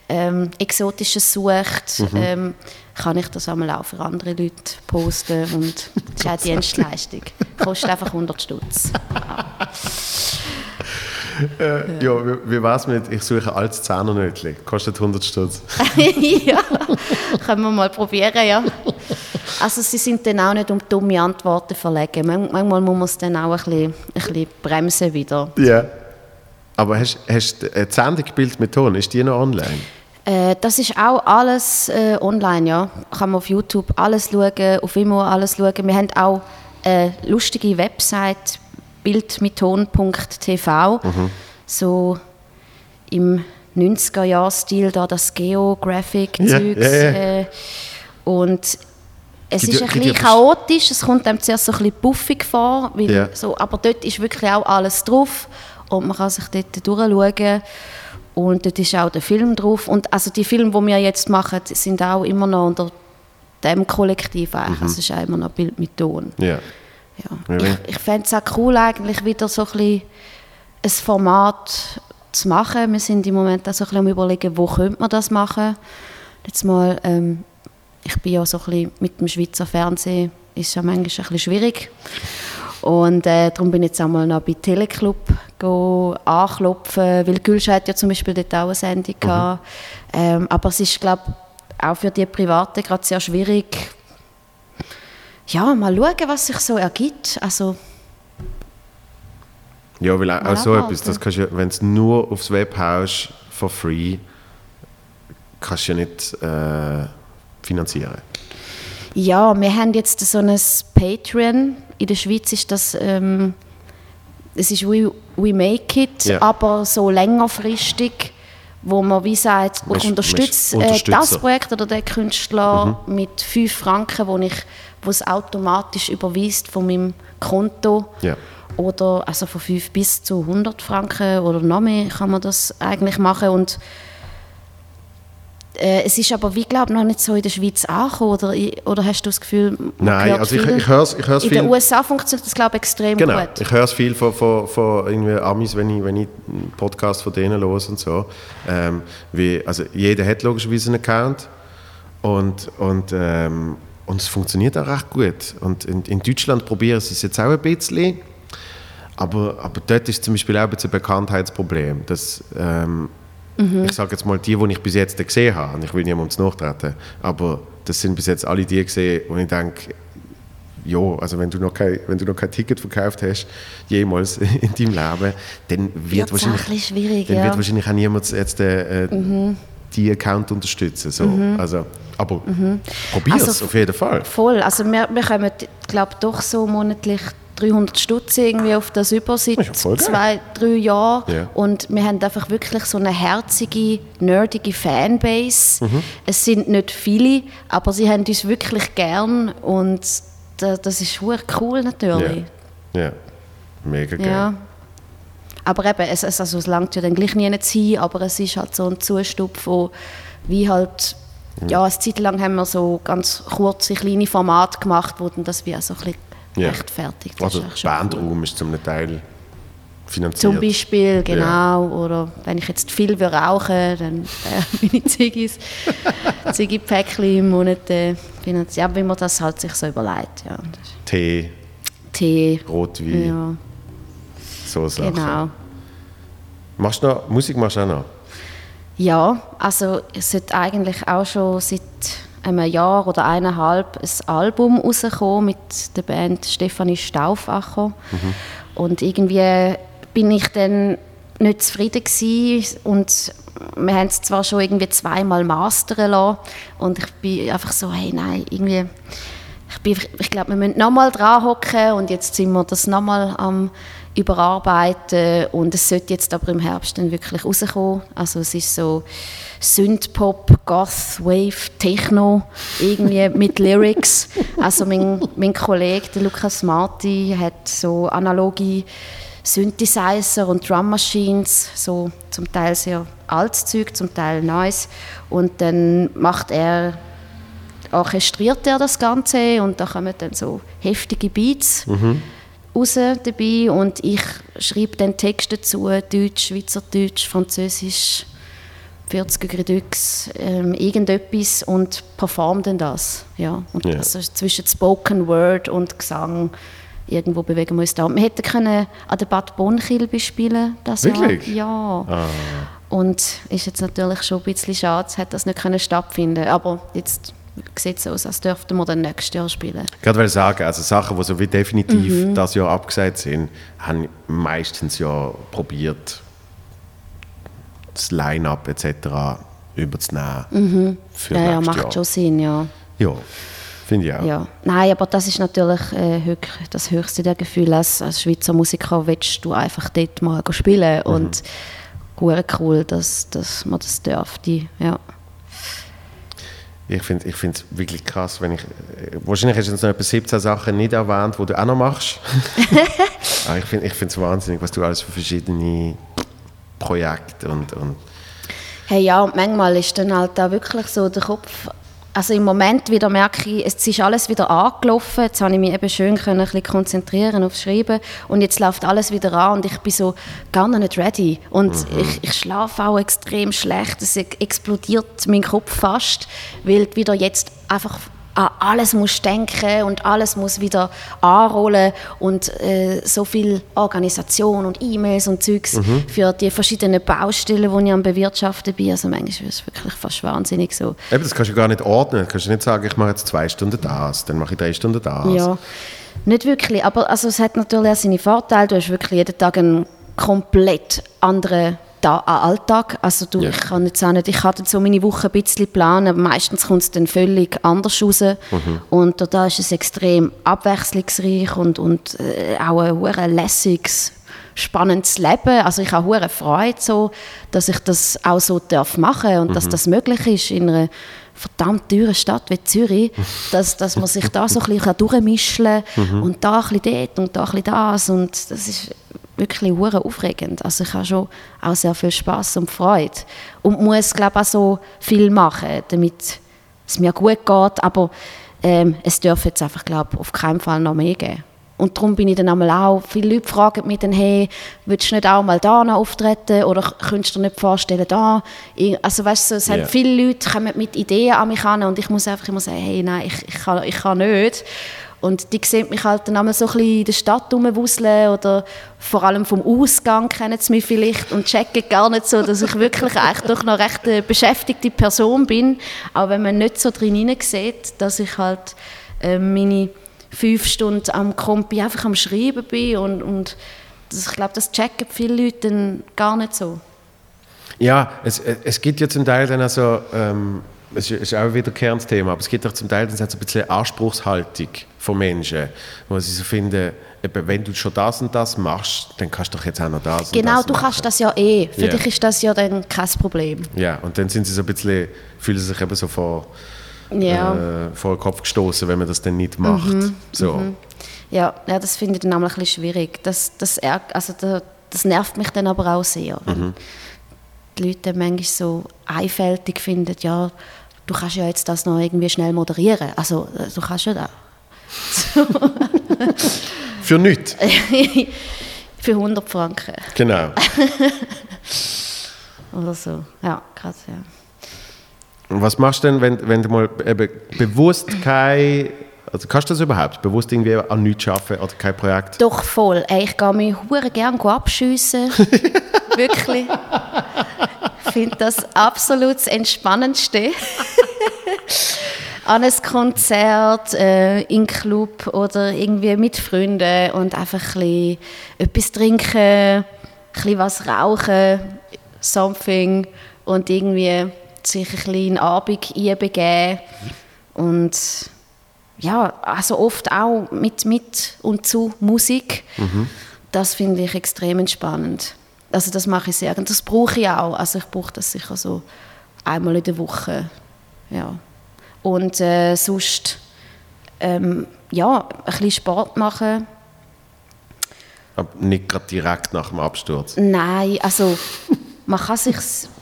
ähm, Exotisches sucht, ähm, kann ich das einmal auch für andere Leute posten und das ist auch Dienstleistung. Kostet einfach 100 Stutz. Äh, ja, wie, wie wär's mit, ich suche ein altes Zehnernötchen, kostet 100 Stutz. ja, können wir mal probieren, ja. Also sie sind dann auch nicht um dumme Antworten verlegen. Man- Manchmal muss man es dann auch ein bisschen, ein bisschen bremsen wieder. Ja. Aber hast du die Sendung Bild mit Ton, ist die noch online? Äh, das ist auch alles äh, online, ja. Kann man auf YouTube alles schauen, auf Vimeo alles schauen. Wir haben auch eine lustige Website, bildmitton.tv, so im 90er-Jahr-Stil, da das Geographic-Zeug. Ja, ja, ja. Äh, und es Gibt ist ein bisschen chaotisch, es kommt einem zuerst so ein bisschen buffig vor, weil so, aber dort ist wirklich auch alles drauf und man kann sich dort durchschauen und dort ist auch der Film drauf und also die Filme, die wir jetzt machen, sind auch immer noch unter dem Kollektiv eigentlich, also es ist auch immer noch Bild mit Ton. Ja. Ja. Ja, Ich, ich fände es auch cool, eigentlich wieder so ein, bisschen ein Format zu machen. Wir sind im Moment auch so ein bisschen am überlegen, wo könnte man das machen. Jetzt mal, ähm, ich bin ja so ein bisschen mit dem Schweizer Fernsehen, ist ja manchmal ein bisschen schwierig. Und äh, darum bin ich jetzt einmal noch bei Teleclub go anklopfen, weil Gülscha hat ja zum Beispiel dort auch eine Sendung gehabt. Ähm, aber es ist, glaube auch für die Privaten gerade sehr schwierig, ja, mal schauen, was sich so ergibt. Also, Ja, weil auch, auch so etwas, das kannst du, wenn du es nur aufs Web haust, for free, kannst du ja nicht äh, finanzieren. Ja, wir haben jetzt so ein Patreon. In der Schweiz ist das, ähm, es ist We, We Make It, Ja. aber so längerfristig, wo man wie sagt, ich unterstütze äh, das. Projekt oder den Künstler mit 5 Franken, wo ich wo es automatisch überweist von meinem Konto. Ja. Oder also von 5 bis zu 100 Franken oder noch mehr kann man das eigentlich machen. Und äh, es ist aber, wie glaube noch nicht so in der Schweiz angekommen. Oder, oder hast du das Gefühl, Nein, also ich, ich höre es ich hör's In den USA funktioniert das, glaube ich, extrem Genau, gut. ich höre es viel von, von, von irgendwie Amis, wenn ich, wenn ich einen Podcast von denen los und so. Ähm, wie, also jeder hat logischerweise einen Account und, und, ähm, und es funktioniert auch recht gut. Und in, in Deutschland probieren sie es jetzt auch ein bisschen, aber, aber dort ist zum Beispiel auch ein Bekanntheitsproblem. Dass, ähm, Mhm. Ich sage jetzt mal die, die ich bis jetzt gesehen habe, und ich will niemandem nachtreten, aber das sind bis jetzt alle die gesehen, wo ich denke, ja, also wenn du noch kein, wenn du noch kein Ticket verkauft hast, jemals in deinem Leben, dann wird wahrscheinlich, schwierig, dann ja. Mhm. wird wahrscheinlich auch niemand jetzt äh, äh, die Account unterstützen. So. Also, aber probier es Also, auf jeden Fall. Voll. Also wir, wir kommen, glaube doch so monatlich 300 Stutz irgendwie auf das über seit ist ja zwei, drei Jahren. Ja. Und wir haben einfach wirklich so eine herzige, nerdige Fanbase. Mhm. Es sind nicht viele, aber sie haben uns wirklich gern und da, das ist cool natürlich. Ja. ja, mega geil. Ja. Aber eben, es, also es langt ja dann gleich nie nicht hin, aber es ist halt so ein Zustupf, wo wie halt, ja, eine Zeit lang haben wir so ganz kurze, kleine Formate gemacht, wo dann das wie auch so ein bisschen Ja. rechtfertigt. Das Also Bandraum ist zum Teil finanziert. Zum Beispiel, genau. Oder wenn ich jetzt viel will rauchen dann äh, meine Ziggis, Ziggy-Päckchen im Monat äh, finanziert. Ja, wie man das halt sich so überlegt. Ja. Tee, Tee, Rotwein, ja, so Sachen. genau. Machst du noch, Musik machst du auch noch? Ja, also es sollte eigentlich auch schon seit einem Jahr oder eineinhalb ein Album rauskommen mit der Band Stefanie Stauffacher. Und irgendwie bin ich dann nicht zufrieden gewesen und wir haben es zwar schon irgendwie zweimal mastern lassen und ich bin einfach so, hey nein, irgendwie ich, bin, ich glaube, wir müssen nochmal dran hocken und jetzt sind wir das nochmal am überarbeiten und es sollte jetzt aber im Herbst dann wirklich rauskommen. Also es ist so Synthpop, Goth, Wave, Techno, irgendwie mit Lyrics. Also mein, mein Kollege, der Lukas Marti, hat so analoge Synthesizer und Drum Machines, so zum Teil sehr altes Zeug, zum Teil Neues. Und dann macht er orchestriert er das Ganze und da kommen dann so heftige Beats raus dabei und ich schreibe dann Texte dazu, Deutsch, Schweizerdeutsch, Französisch, 40er Redux, ähm, irgendetwas und performe dann das. Ja. Und Ja. also zwischen Spoken Word und Gesang irgendwo bewegen wir uns da. Wir hätten können an der Bad Bonnkilbe spielen das Wirklich? Jahr. Ja. Ah, Und ist jetzt natürlich schon ein bisschen schade, es hat das nicht können stattfinden Aber jetzt sieht es aus, als dürften wir dann nächstes Jahr spielen. gerade weil ich sagen, also Sachen, die so wie definitiv Mhm. das Jahr abgesagt sind, haben meistens ja probiert, das Line-Up etc. überzunehmen für Mhm. Ja, ja, nächstes macht Jahr. schon Sinn, ja. Ja, finde ich auch. ja. Nein, aber das ist natürlich äh, das höchste der Gefühle. Als, als Schweizer Musiker willst du einfach dort mal spielen Mhm. und cool, dass, dass man das dürfte. Ja. Ich finde ich es wirklich krass, wenn ich. äh, Wahrscheinlich hast du jetzt noch etwa 17 Sachen nicht erwähnt, die du auch noch machst. Aber ich finde es wahnsinnig, was du alles für verschiedene Projekte und. und Hey, ja, und manchmal ist dann halt auch wirklich so der Kopf. Also im Moment wieder merke ich, es ist alles wieder angelaufen. Jetzt habe ich mich eben schön können, ein bisschen konzentrieren aufs Schreiben und jetzt läuft alles wieder an und ich bin so gar nicht ready. Und ich, ich schlafe auch extrem schlecht. Es ex- explodiert mein Kopf fast, weil wieder jetzt einfach an alles muss denken und alles muss wieder anrollen und äh, so viel Organisation und E-Mails und Zeugs für die verschiedenen Baustellen, die ich am bewirtschaften bin. Also manchmal ist es wirklich fast wahnsinnig so. Eben, das kannst du gar nicht ordnen. Du kannst nicht sagen, ich mache jetzt zwei Stunden das, dann mache ich drei Stunden das. Ja, nicht wirklich, aber also es hat natürlich auch seine Vorteile. Du hast wirklich jeden Tag einen komplett anderen an Alltag. Also du, Ja. ich kann jetzt auch nicht, ich kann dann so meine Woche ein bisschen planen, aber meistens kommt es dann völlig anders raus. Und da ist es extrem abwechslungsreich und, und äh, auch ein hure lässiges, spannendes Leben. Also ich habe hure Freude, so, dass ich das auch so darf machen und dass das möglich ist in einer verdammt teuren Stadt wie Zürich, dass, dass man sich da so ein bisschen durchmischen kann und da ein bisschen dort und da ein bisschen das und das ist wirklich hure aufregend. Also ich habe schon auch sehr viel Spaß und Freude und muss glaube auch so viel machen, damit es mir gut geht, aber ähm, es darf jetzt einfach glaube auf keinen Fall noch mehr geben. Und darum bin ich dann einmal auch, viele Leute fragen mich dann, hey, willst du nicht auch mal da noch auftreten oder könntest du dir nicht vorstellen, da? Also weißt du, es haben viele Leute kommen mit Ideen an mich an und ich muss einfach immer sagen, hey, nein, ich, ich, kann, ich kann nicht. Und die sehen mich halt dann einmal so ein bisschen in der Stadt rumwuseln oder vor allem vom Ausgang kennen sie mich vielleicht und checken gar nicht so, dass ich wirklich eigentlich doch noch recht eine beschäftigte Person bin. Auch wenn man nicht so drin sieht, dass ich halt äh, meine fünf Stunden am Kompi einfach am Schreiben bin und, und das, ich glaube, das checken viele Leute dann gar nicht so. Ja, es, es gibt ja zum Teil dann also, ähm, es ist- auch ein wiederkehrendes Thema, aber es gibt auch zum Teil dann so ein bisschen Anspruchshaltung von Menschen, wo sie so finden, wenn du schon das und das machst, dann kannst du doch jetzt auch noch das und Genau, das du machen. kannst das ja eh. Für Ja. dich ist das ja dann kein Problem. Ja, und dann sind sie so ein bisschen, fühlen sie sich eben so vor, Ja. äh, vor den Kopf gestoßen, wenn man das dann nicht macht. Mhm, so. Ja, ja, das finde ich dann auch ein bisschen schwierig. Das, das, also da, das nervt mich dann aber auch sehr. wenn Die Leute manchmal so einfältig finden, ja, du kannst ja jetzt das noch irgendwie schnell moderieren. Also, äh, du kannst ja das. Für nichts. Für 100 Franken Genau. oder so. Ja, krass, ja. Und was machst du denn, wenn, wenn du mal eben bewusst kein, also kannst du das überhaupt, bewusst irgendwie an nichts arbeiten oder kein Projekt? Doch voll. Ey, ich gehe mich hure gerne abschiessen. Wirklich. Ich finde das absolut das Entspannendste. An ein Konzert, äh, in einen Club oder irgendwie mit Freunden und einfach ein bisschen etwas trinken, ein bisschen was rauchen, something und irgendwie sich ein bisschen in Abend einbegeben und ja, also oft auch mit, mit und zu Musik. Das finde ich extrem entspannend. Also das mache ich sehr und das brauche ich auch. Also ich brauche das sicher so einmal in der Woche. Ja. Und äh, sonst ähm, ja, ein bisschen Sport machen. Aber nicht gerade direkt nach dem Absturz. Nein, also man kann sich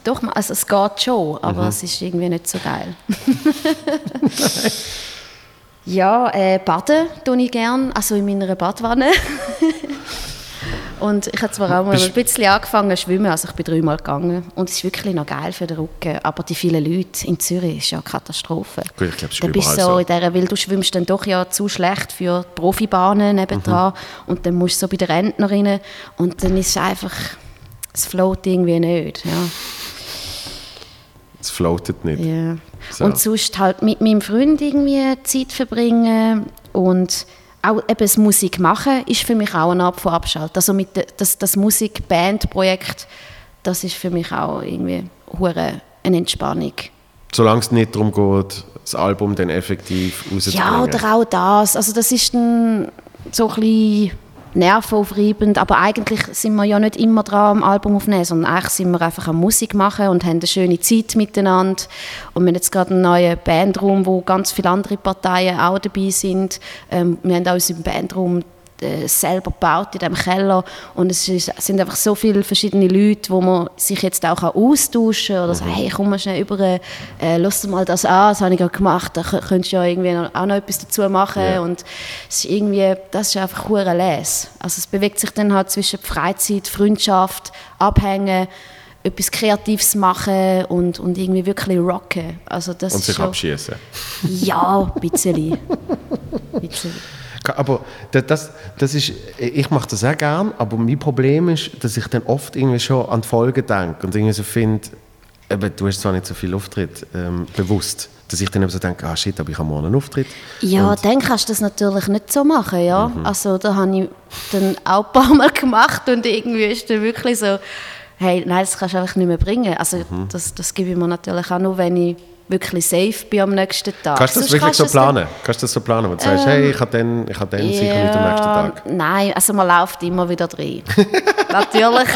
doch, also es geht schon, aber es ist irgendwie nicht so geil. ja, äh, baden tue ich gern, also in meiner Badwanne. Und ich habe zwar auch mal ein bisschen angefangen zu schwimmen, also ich bin dreimal gegangen. Und es ist wirklich noch geil für den Rücken. Aber die vielen Leute in Zürich ist ja eine Katastrophe. Gut, ich glaube, es ist Dann bist so so. in dieser, weil du schwimmst dann doch ja zu schlecht für die Profibahnen nebendran. Und dann musst du so bei den Rentnerinnen. Und dann ist es einfach, es float irgendwie nicht. Ja. Es floatet nicht. Ja. So. Und sonst halt mit meinem Freund irgendwie Zeit verbringen und auch eben das Musik machen ist für mich auch eine Art von Abschalten. Also mit de, das, das Musik-Band-Projekt, das ist für mich auch irgendwie hure eine Entspannung. Solange es nicht darum geht, das Album dann effektiv rauszubringen. Ja, oder auch das. Also das ist dann so ein bisschen nervenaufreibend, aber eigentlich sind wir ja nicht immer dran am Album aufnehmen, sondern eigentlich sind wir einfach am Musik machen und haben eine schöne Zeit miteinander. Und wir haben jetzt gerade einen neuen Bandraum, wo ganz viele andere Parteien auch dabei sind. Ähm, wir haben auch unseren Bandraum äh, selber gebaut in diesem Keller und es ist, sind einfach so viele verschiedene Leute, wo man sich jetzt auch austauschen kann oder sagen, hey, komm mal schnell über, äh, lass dir mal das an, das habe ich gerade gemacht, da kö- könntest du ja irgendwie noch, auch noch etwas dazu machen Ja. und es ist irgendwie, das ist einfach hure les. Also es bewegt sich dann halt zwischen Freizeit, Freundschaft, Abhängen, etwas Kreatives machen und, und irgendwie wirklich rocken. Also das Und sich abschießen. Ja, ein bisschen. bisschen. Aber da- das, das ist, ich mache das auch gern, aber mein Problem ist, dass ich dann oft irgendwie schon an die Folgen denke und irgendwie so finde, eben, du hast zwar nicht so viel Auftritt, ähm, bewusst, dass ich dann eben so denke, ah shit, aber ich habe morgen einen Auftritt. Ja, Und- dann kannst du das natürlich nicht so machen, ja. Mhm. Also da habe ich dann auch ein paar Mal gemacht und irgendwie ist dann wirklich so, hey, nein, das kannst du einfach nicht mehr bringen. Also Mhm. das, das gebe ich mir natürlich auch nur, wenn ich wirklich safe bin am nächsten Tag. Kannst du das Sonst wirklich kannst so planen? Kannst du das so planen? Wo du sagst, hey, ich habe dann, ich habe dann sicher nicht am nächsten Tag. Nein, also man läuft immer wieder drin. Natürlich.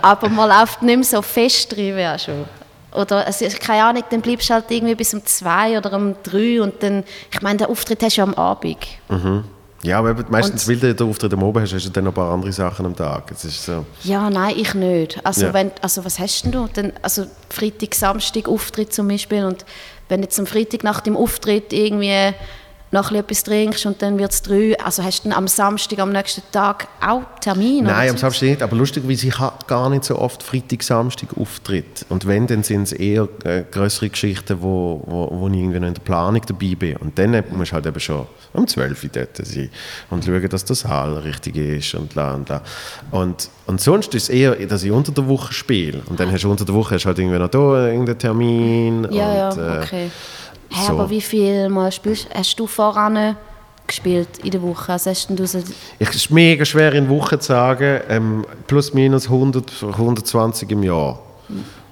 Aber man läuft nicht mehr so fest drin wie auch schon. Oder, also, keine Ahnung, dann bleibst du halt irgendwie bis um zwei oder um drei und dann, ich meine, den Auftritt hast du ja am Abend. Ja, aber meistens, Und- weil du den Auftritt am Oben hast, hast du dann noch ein paar andere Sachen am Tag. Es ist so. Ja, nein, ich nicht. Also, Ja. wenn, also was hast denn du? Dann, also Freitag, Samstag Auftritt zum Beispiel und wenn jetzt am Freitag nach dem Auftritt irgendwie noch ein bisschen etwas trinkst und dann wird es drei, also hast du am Samstag, am nächsten Tag auch Termin? Nein, am? Samstag nicht. Aber lustigerweise, ich habe gar nicht so oft Freitag, Samstag Auftritt. Und wenn, dann sind es eher äh, größere Geschichten, wo, wo, wo ich irgendwie noch in der Planung dabei bin. Und dann musst du halt eben schon um 12 Uhr dort sein und schauen, dass der Saal richtig ist und la und la. Und, und sonst ist es eher, dass ich unter der Woche spiele. Und dann hast du unter der Woche hast halt irgendwie noch da irgendeinen Termin. Ja, und, ja, äh, Hä, so. aber wie viel Mal spielst, hast du voran gespielt in der Woche? Also hast du so, Ich, es ist mega schwer in Wochen zu sagen, ähm, plus minus 100, 120 im Jahr.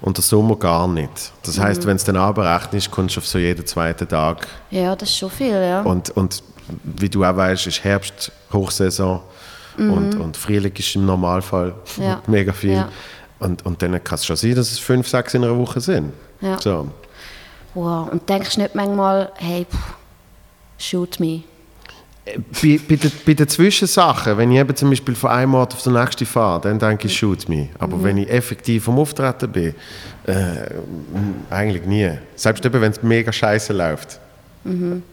Und der Sommer gar nicht. Das heisst, Mhm. wenn es dann abrechnest, kommst du auf so jeden zweiten Tag. ja, das ist schon viel, ja. Und, und wie du auch weißt, ist Herbst Hochsaison und, und Frühling ist im Normalfall Mhm. Ja. mega viel. Ja. Und, und dann kann es schon sein, dass es fünf, sechs in einer Woche sind. Ja. So. Wow. Und denkst nicht manchmal, hey, pff, shoot me? Bei, bei, den, bei den Zwischensachen, wenn ich eben zum Beispiel von einem Ort auf den nächsten fahre, dann denke ich, shoot me. Aber wenn ich effektiv am Auftreten bin, äh, eigentlich nie. Selbst eben, wenn es mega scheiße läuft.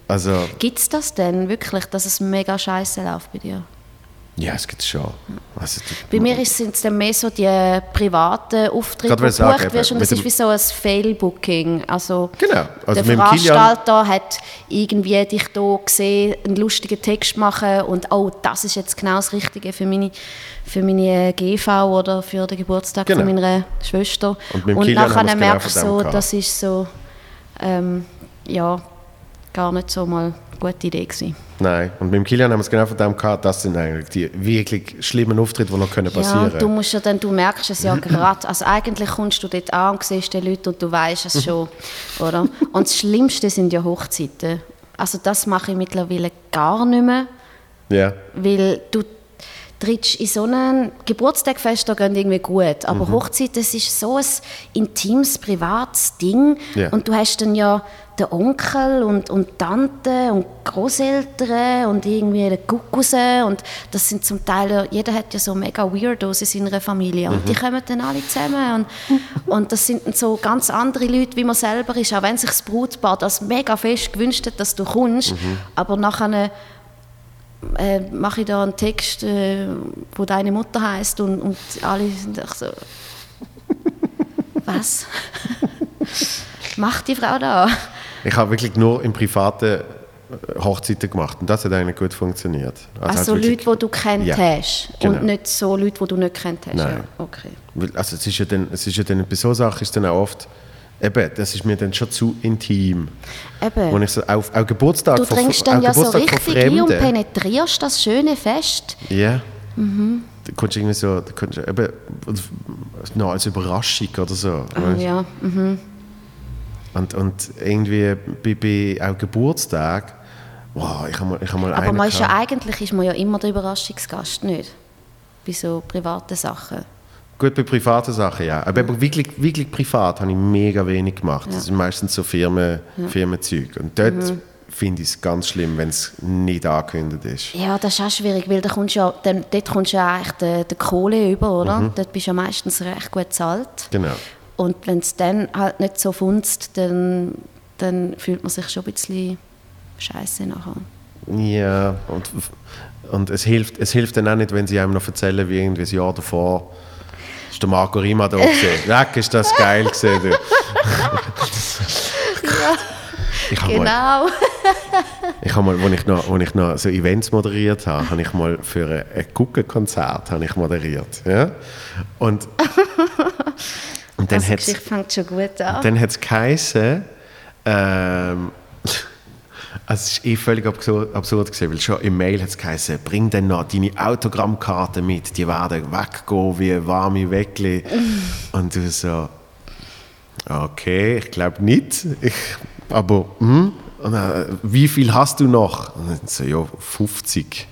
Also, Gibt es das denn wirklich, dass es mega scheiße läuft bei dir? Ja, es gibt es schon. Also, Bei mir sind es dann mehr so die privaten Auftritte, die gebucht wirst und das ist wie so ein Fail-Booking. Also, Genau. Also der Veranstalter hat irgendwie dich hier gesehen, einen lustigen Text machen und oh, das ist jetzt genau das Richtige für meine, für meine GV oder für den Geburtstag Genau. von meiner Schwester. Und mit haben nachher es genau merkst du so, das ist so, ähm, ja, gar nicht so mal gute Idee gewesen. Nein. Und mit dem Kilian haben wir es genau von dem gehabt, das sind eigentlich die wirklich schlimmen Auftritte, die noch können Ja, passieren du musst ja dann, du merkst es ja gerade, also eigentlich kommst du dort an und siehst die Leute und du weißt es schon, oder? Und das Schlimmste sind ja Hochzeiten. Also das mache ich mittlerweile gar nicht mehr, Ja. weil du trittst in so einen Geburtstagfest, da gehen irgendwie gut, aber Mhm. Hochzeit, das ist so ein intimes, privates Ding Ja. und du hast dann ja den Onkel und, und Tante und Großeltern und irgendwie den Kuckusen und das sind zum Teil, jeder hat ja so mega Weirdos in seiner Familie und Mhm. die kommen dann alle zusammen und, und das sind dann so ganz andere Leute, wie man selber ist, auch wenn sich das Brautpaar das mega fest gewünscht hat, dass du kommst, Mhm. aber nachher äh, mache ich da einen Text, äh, wo deine Mutter heißt und, und alle sind so, was? Macht die Frau da? Ich habe wirklich nur im privaten äh, Hochzeiten gemacht und das hat eigentlich gut funktioniert. Also, hat Leute, wirklich- die du kennt Ja, hast genau. und nicht so Leute, die du nicht kennt hast. Nein. Ja, okay. Also es ist ja dann, es ist ja dann bei so Sachen ist dann auch oft, eben, das ist mir dann schon zu intim. Eben. ich so auf, auch Geburtstag Du trinkst dann ja so richtig ein und penetrierst das schöne Fest. Ja. Mhm. Da kommst du irgendwie so, da kommst du eben, noch als Überraschung oder so. Oh, ja. mhm. Und, und irgendwie bei, bei auch Geburtstag, wow, ich habe mal, ich habe mal Aber man ist ja eigentlich ist man ja immer der Überraschungsgast, nicht? Bei so privaten Sachen. Gut, bei privaten Sachen, ja. Aber eben wirklich, wirklich privat habe ich mega wenig gemacht. Das sind meistens so Firmen, Firmenzeug. Und dort Mhm. finde ich es ganz schlimm, wenn es nicht angekündigt ist. Ja, das ist auch schwierig, weil da kommst ja, dann, dort kommst du ja eigentlich den, den Kohle über, oder? Mhm. Dort bist du ja meistens recht gut bezahlt. Genau. Und wenn es dann halt nicht so funzt, dann, dann fühlt man sich schon ein bisschen scheiße nachher. Ja, und, und es, hilft, es hilft dann auch nicht, wenn sie einem noch erzählen, wie irgendwie ein Jahr davor ist der Marco Rima da gewesen. Weg, ist das geil gewesen, du. Ich habe mal, Genau. ich habe mal, als ich noch, als ich noch so Events moderiert habe, habe ich mal für ein, Guckenkonzert ich moderiert, ja. Und, und dann Also, die fängt schon gut an. dann hat es geheißen, ähm, Also es ist eh völlig absurd, absurd gewesen, weil schon im Mail hat es geheißen, bring dann noch deine Autogrammkarte mit, die werden weggehen wie warme Weckli. Und du so, okay, ich glaube nicht, ich, aber hm? Und dann, wie viel hast du noch? Und dann so, ja, 50.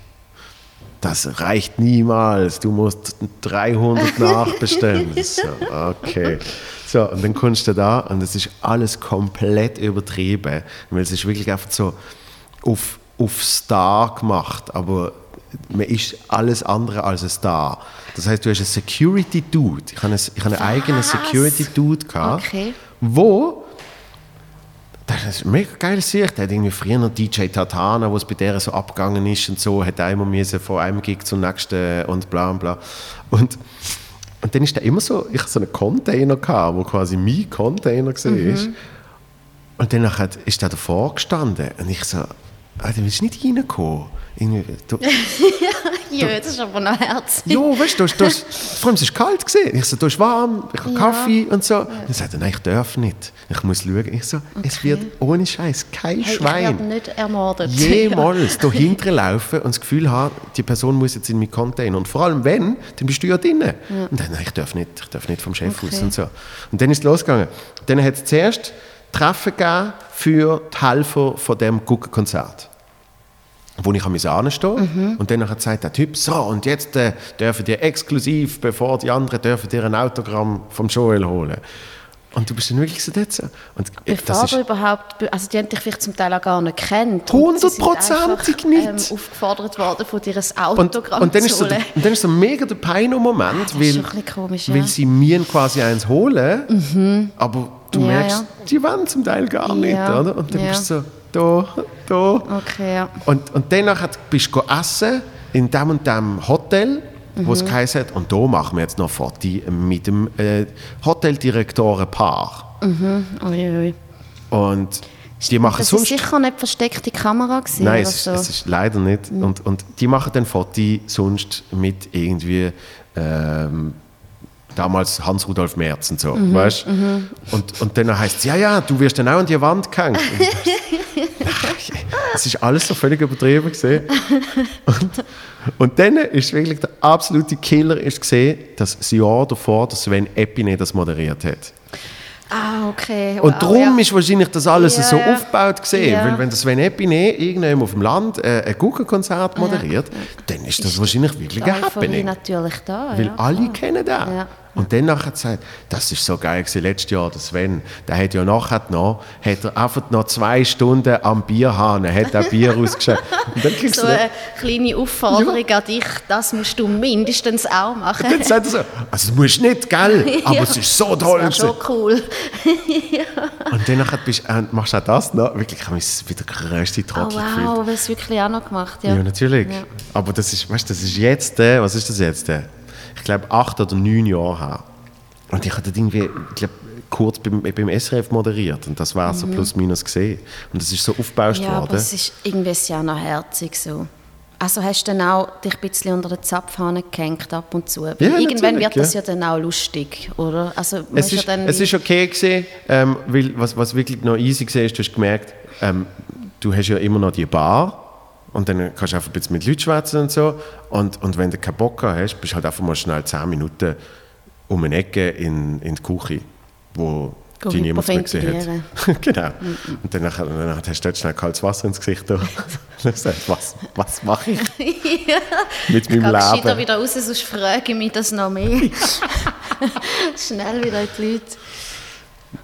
Das reicht niemals, du musst 300 nachbestellen. so, okay. So, und dann kommst du da und es ist alles komplett übertrieben, weil es ist wirklich einfach so auf, auf Star gemacht, aber man ist alles andere als ein Star. Das heißt, du hast einen Security-Dude. Ich habe einen, ich habe einen eigenen Security-Dude gehabt, Okay. wo das ist eine mega geile Sicht. Der hat irgendwie früher noch DJ Tatana, wo es bei der so abgegangen ist und so, hat einmal müssen von einem Gig zum nächsten und bla und bla. Und, und dann ist der immer so, ich hatte so einen Container, gehabt, wo quasi mein Container war. Mhm. Und dann hat- ist der davor gestanden und ich so, ah, du willst nicht reinkommen. Irgendwie, du, Ja, das ist aber noch herzig. ja, weißt du, du, vor allem es war kalt. Gewesen. Ich so, du hast warm, ich habe Kaffee und so. Dann sagt er, nein, ich darf nicht. Ich muss schauen. Ich so, es wird ohne Scheiß kein Hey, ich Schwein werde nicht ermordet. jemals da hinten laufen und das Gefühl haben, die Person muss jetzt in meinen Container. Und vor allem wenn, dann bist du ja drinnen. Und dann, nein, ich darf nicht, ich darf nicht vom Chef Okay. aus und so. Und dann ist es losgegangen. Dann hat es zuerst Treffen gegeben für die Helfer von dem Guggenkonzert wo ich anstehen musste. Und dann gesagt der Typ, so, und jetzt äh, dürfen die exklusiv, bevor die anderen dürfen dir ein Autogramm vom Joel holen. Und du bist dann wirklich so dort so. Und Bevor das ist, überhaupt, also die haben dich vielleicht zum Teil auch gar nicht kennt. Und Hundertprozentig einfach, nicht. Ähm, aufgefordert worden, von dir ein und, Autogramm und, dann zu so, holen. der- und dann ist so mega der Peino-Moment, ist weil, komisch, weil ja. sie mir quasi eins holen, aber du Ja, merkst, ja. die wollen zum Teil gar nicht, Ja, oder? Und dann ja. bist du so, da, da. Okay, ja. Und, und danach bist du essen in dem und dem Hotel, wo Mhm. es geheißen hat, und da machen wir jetzt noch Foto mit dem äh, Hoteldirektorenpaar. Ui, ui. Und die machen Das sonst... sicher nicht versteckte Kamera gewesen, Nein, es ist, so. es ist leider nicht. Und, und die machen dann Foto sonst mit irgendwie ähm, damals Hans-Rudolf Merz und so, weißt? Und, und dann heißt es, ja, ja, du wirst dann auch an die Wand gehängt. Es ist alles so völlig übertrieben gesehen. Und, und dann ist wirklich der absolute Killer ist gesehen, dass das Jahr davor der Sven Epine das moderiert hat. Ah, okay. Und wow, darum ja. ist wahrscheinlich das alles Ja, so ja. aufgebaut gesehen, weil wenn das Sven Epine irgendjemand auf dem Land äh, ein Guggenkonzert moderiert, dann ist das wahrscheinlich wirklich ein Happening. natürlich da. Weil alle kennen den. Ja. Und dann nachher gesagt, das ist so geil gewesen, letztes Jahr, der Sven, der hat ja nachher noch, hat er einfach noch zwei Stunden am Bierhahn, hat er Bier. Und kriegst So eine kleine Aufforderung an dich, das musst du mindestens auch machen. dann sagt er so, also das musst du nicht, gell? Aber Ja. es ist so Das toll wäre gewesen. schon cool. Und dann nachher bist, äh, machst du auch das noch. Wirklich, ich habe mich wie der grösste Oh Trottel gefühlt. wow, das wirklich auch noch gemacht. Ja, Ja, natürlich. Ja. Aber das ist, weißt, du, das ist jetzt, äh, was ist das jetzt? Äh? Ich glaube, acht oder neun Jahre her. Und ich hatte irgendwie, ich glaube, kurz beim, beim SRF moderiert. Und das war so plus minus gesehen. Und das ist so aufgebaut Mhm. Ja, aber worden. es ist irgendwie ja noch herzig so. Also hast du dann auch dich ein bisschen unter den Zapfhahn gehängt ab und zu? Ja, Irgendwann wird das ja. ja dann auch lustig, oder? Also es, ja ist, dann es ist okay gewesen, ähm, weil was, was wirklich noch easy war, ist, du hast gemerkt, ähm, du hast ja immer noch die Bar und dann kannst du einfach ein bisschen mit Leuten schwätzen und so. Und, und wenn du keinen Bock hast, bist du halt einfach mal schnell 10 Minuten um eine Ecke in, in die Küche, wo Go die niemand mehr gesehen hat. genau. Und dann, dann hast du dort schnell kaltes Wasser ins Gesicht. Und dann gesagt, was, was mache ich mit meinem Geh gescheiter Leben? wieder raus, sonst frage ich mich das noch mehr. Schnell wieder in die Leute.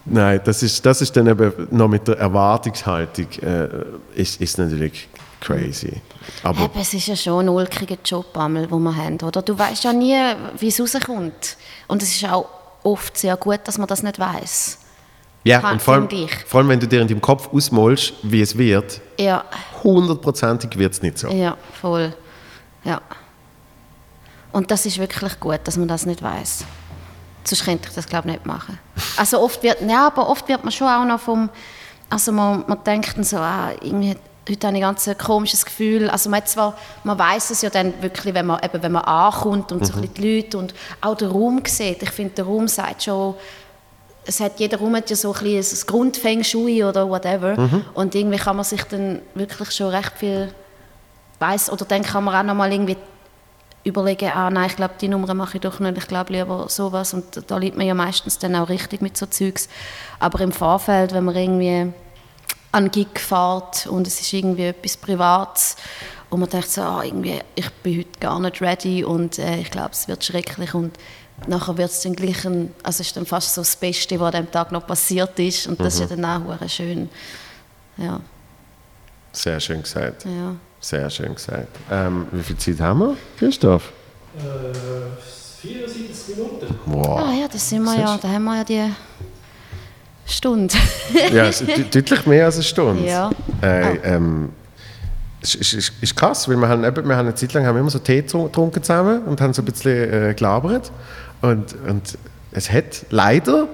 Nein, das ist, das ist dann eben noch mit der Erwartungshaltung äh, ist, ist natürlich crazy. Aber Eben, es ist ja schon ein ulkiger Job, einmal, den wir haben, oder? Du weißt ja nie, wie es rauskommt. Und es ist auch oft sehr gut, dass man das nicht weiß. ja, kann- und vor allem, vor allem, wenn du dir in deinem Kopf ausmalst, wie es wird, Ja, hundertprozentig wird es nicht so. ja, voll. Ja. Und das ist wirklich gut, dass man das nicht weiß. Sonst könnte ich das, glaube ich, nicht machen. Also oft wird, ja, aber oft wird man schon auch noch vom, also man, man denkt dann so, ah, irgendwie, heute habe ich ganz ein komisches Gefühl. Also man, zwar, man weiß es ja dann wirklich, wenn man, eben, wenn man ankommt und so Mhm. ein bisschen die Leute und auch den Raum sieht. Ich finde, der Raum sagt schon es hat, jeder Raum hat ja so ein bisschen ein Grundfeng Shui oder whatever. Mhm. Und irgendwie kann man sich dann wirklich schon recht viel weiß oder dann kann man auch noch mal irgendwie überlegen, ah nein, ich glaube, die Nummer mache ich doch nicht, ich glaube lieber sowas. Und da liegt man ja meistens dann auch richtig mit so Zeugs. Aber im Vorfeld, wenn man irgendwie an Gig fährt und es ist irgendwie etwas Privates und man denkt so, ah, irgendwie, ich bin heute gar nicht ready und äh, ich glaube, es wird schrecklich und nachher wird es dann gleich ein, also ist dann fast so das Beste, was an dem Tag noch passiert ist und das ist ja dann auch schön. Ja, Sehr schön gesagt. ja. Sehr schön gesagt. Ähm, wie viel Zeit haben wir, Christoph? Äh, 74 Minuten. Wow. Ah ja, das sind wir ja, da haben wir ja die Stunde. Ja, ist deutlich mehr als eine Stunde. Ja. Äh, ähm, es ist, ist, ist krass, weil wir haben, eben, wir haben eine Zeit lang haben wir immer so Tee getrunken zusammen und haben so ein bisschen äh, gelabert. Und, und es hat leider,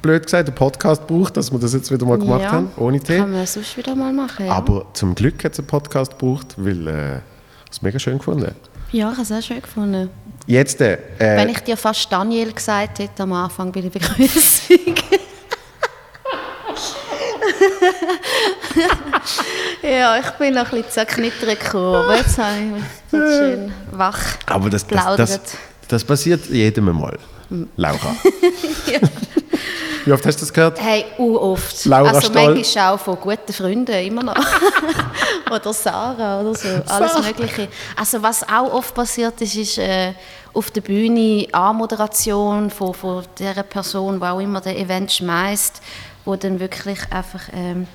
blöd gesagt, einen Podcast gebraucht, dass wir das jetzt wieder mal gemacht ja. haben, ohne Tee. Kann man sonst wieder mal machen, ja. Aber zum Glück hat es einen Podcast gebraucht, weil äh, es mega schön gefunden. ja, ich habe es auch schön gefunden. Jetzt, äh, Wenn ich dir fast Daniel gesagt hätte am Anfang bei der Begrüßung. ja, ich bin noch ein bisschen zerknittert gekommen, aber jetzt habe ich mich schön wach aber das, das, das, das passiert jedem mal, Laura. Wie oft hast du das gehört? Hey, u oft. Laura also Stoll. manchmal auch von guten Freunden, immer noch. oder Sarah oder so, alles Sarah. Mögliche. Also was auch oft passiert ist, ist äh, auf der Bühne Anmoderation von, von der Person, die auch immer das Event schmeißt, wo dann wirklich einfach ähm,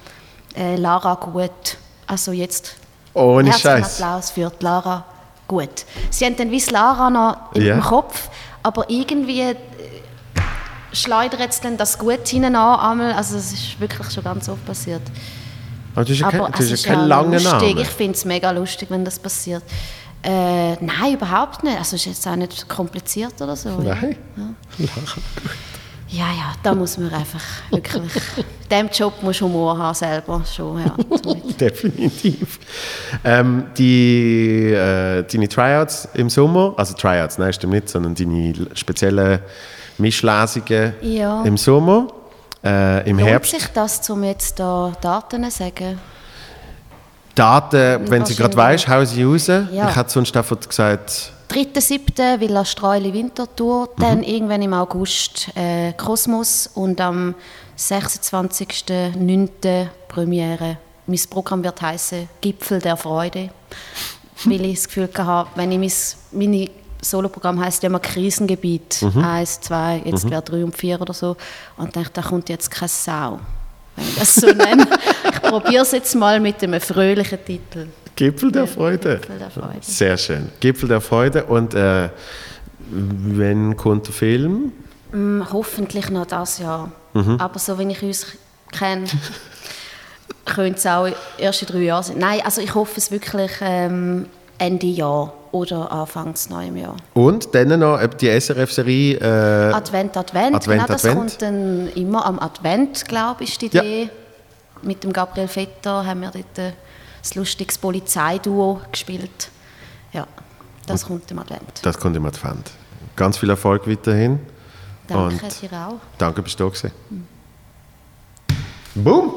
äh, Lara gut, also jetzt Ohne Scheiß. Applaus für Lara gut. Sie haben dann wie das Lara noch im Ja. Kopf, aber irgendwie äh, schleudert es dann das Gut hinein an, einmal. also es ist wirklich schon ganz oft passiert. Aber du hast ja kein, hast ist ja keinen ja langen lustig, Namen. ich finde es mega lustig, wenn das passiert. Äh, nein, überhaupt nicht, also es ist jetzt auch nicht kompliziert oder so. Nein. Ja, ja, da muss man einfach wirklich, in diesem Job muss Humor haben selber schon, ja. Definitiv. Ähm, die, äh, deine Tryouts im Sommer, also Tryouts, nein, stimmt nicht, sondern deine speziellen Mischlesungen Ja. im Sommer, äh, im Lohnt Herbst. sich das, um jetzt da Daten zu sagen? Daten, wenn sie gerade weißt, hau sie raus. Ja. Ich hätte sonst einfach gesagt, 3.7. Villa Streuli Wintertour, dann irgendwann im August äh, Kosmos und am 26.09. Premiere. Mein Programm wird heißen Gipfel der Freude, weil ich das Gefühl hatte, wenn ich mein, meine Soloprogramm heißt ja immer Krisengebiet, eins, zwei, jetzt wäre drei und vier oder so, und dachte, da kommt jetzt keine Sau, wenn ich das so nenne. ich probiere es jetzt mal mit einem fröhlichen Titel. Gipfel der Freude. Gipfel der Freude. Sehr schön. Gipfel der Freude. Und äh, wenn kommt der Film? Mm, hoffentlich noch das Jahr. Mhm. Aber so wie ich uns kenne, könnte es auch erst in drei Jahren sein. Nein, also ich hoffe es wirklich ähm, Ende Jahr oder Anfangs neuem Jahr. Und dann noch äh, die SRF-Serie. Äh, Advent, Advent, Advent, genau, das Advent. kommt dann immer am Advent, glaube ich, ist die Ja. Idee. Mit dem Gabriel Vetter haben wir dort das lustiges Polizeiduo gespielt. Ja, das kommt im Advent. das kommt im Advent. Ganz viel Erfolg weiterhin. Danke Und dir auch. danke, bist du da gewesen. Boom!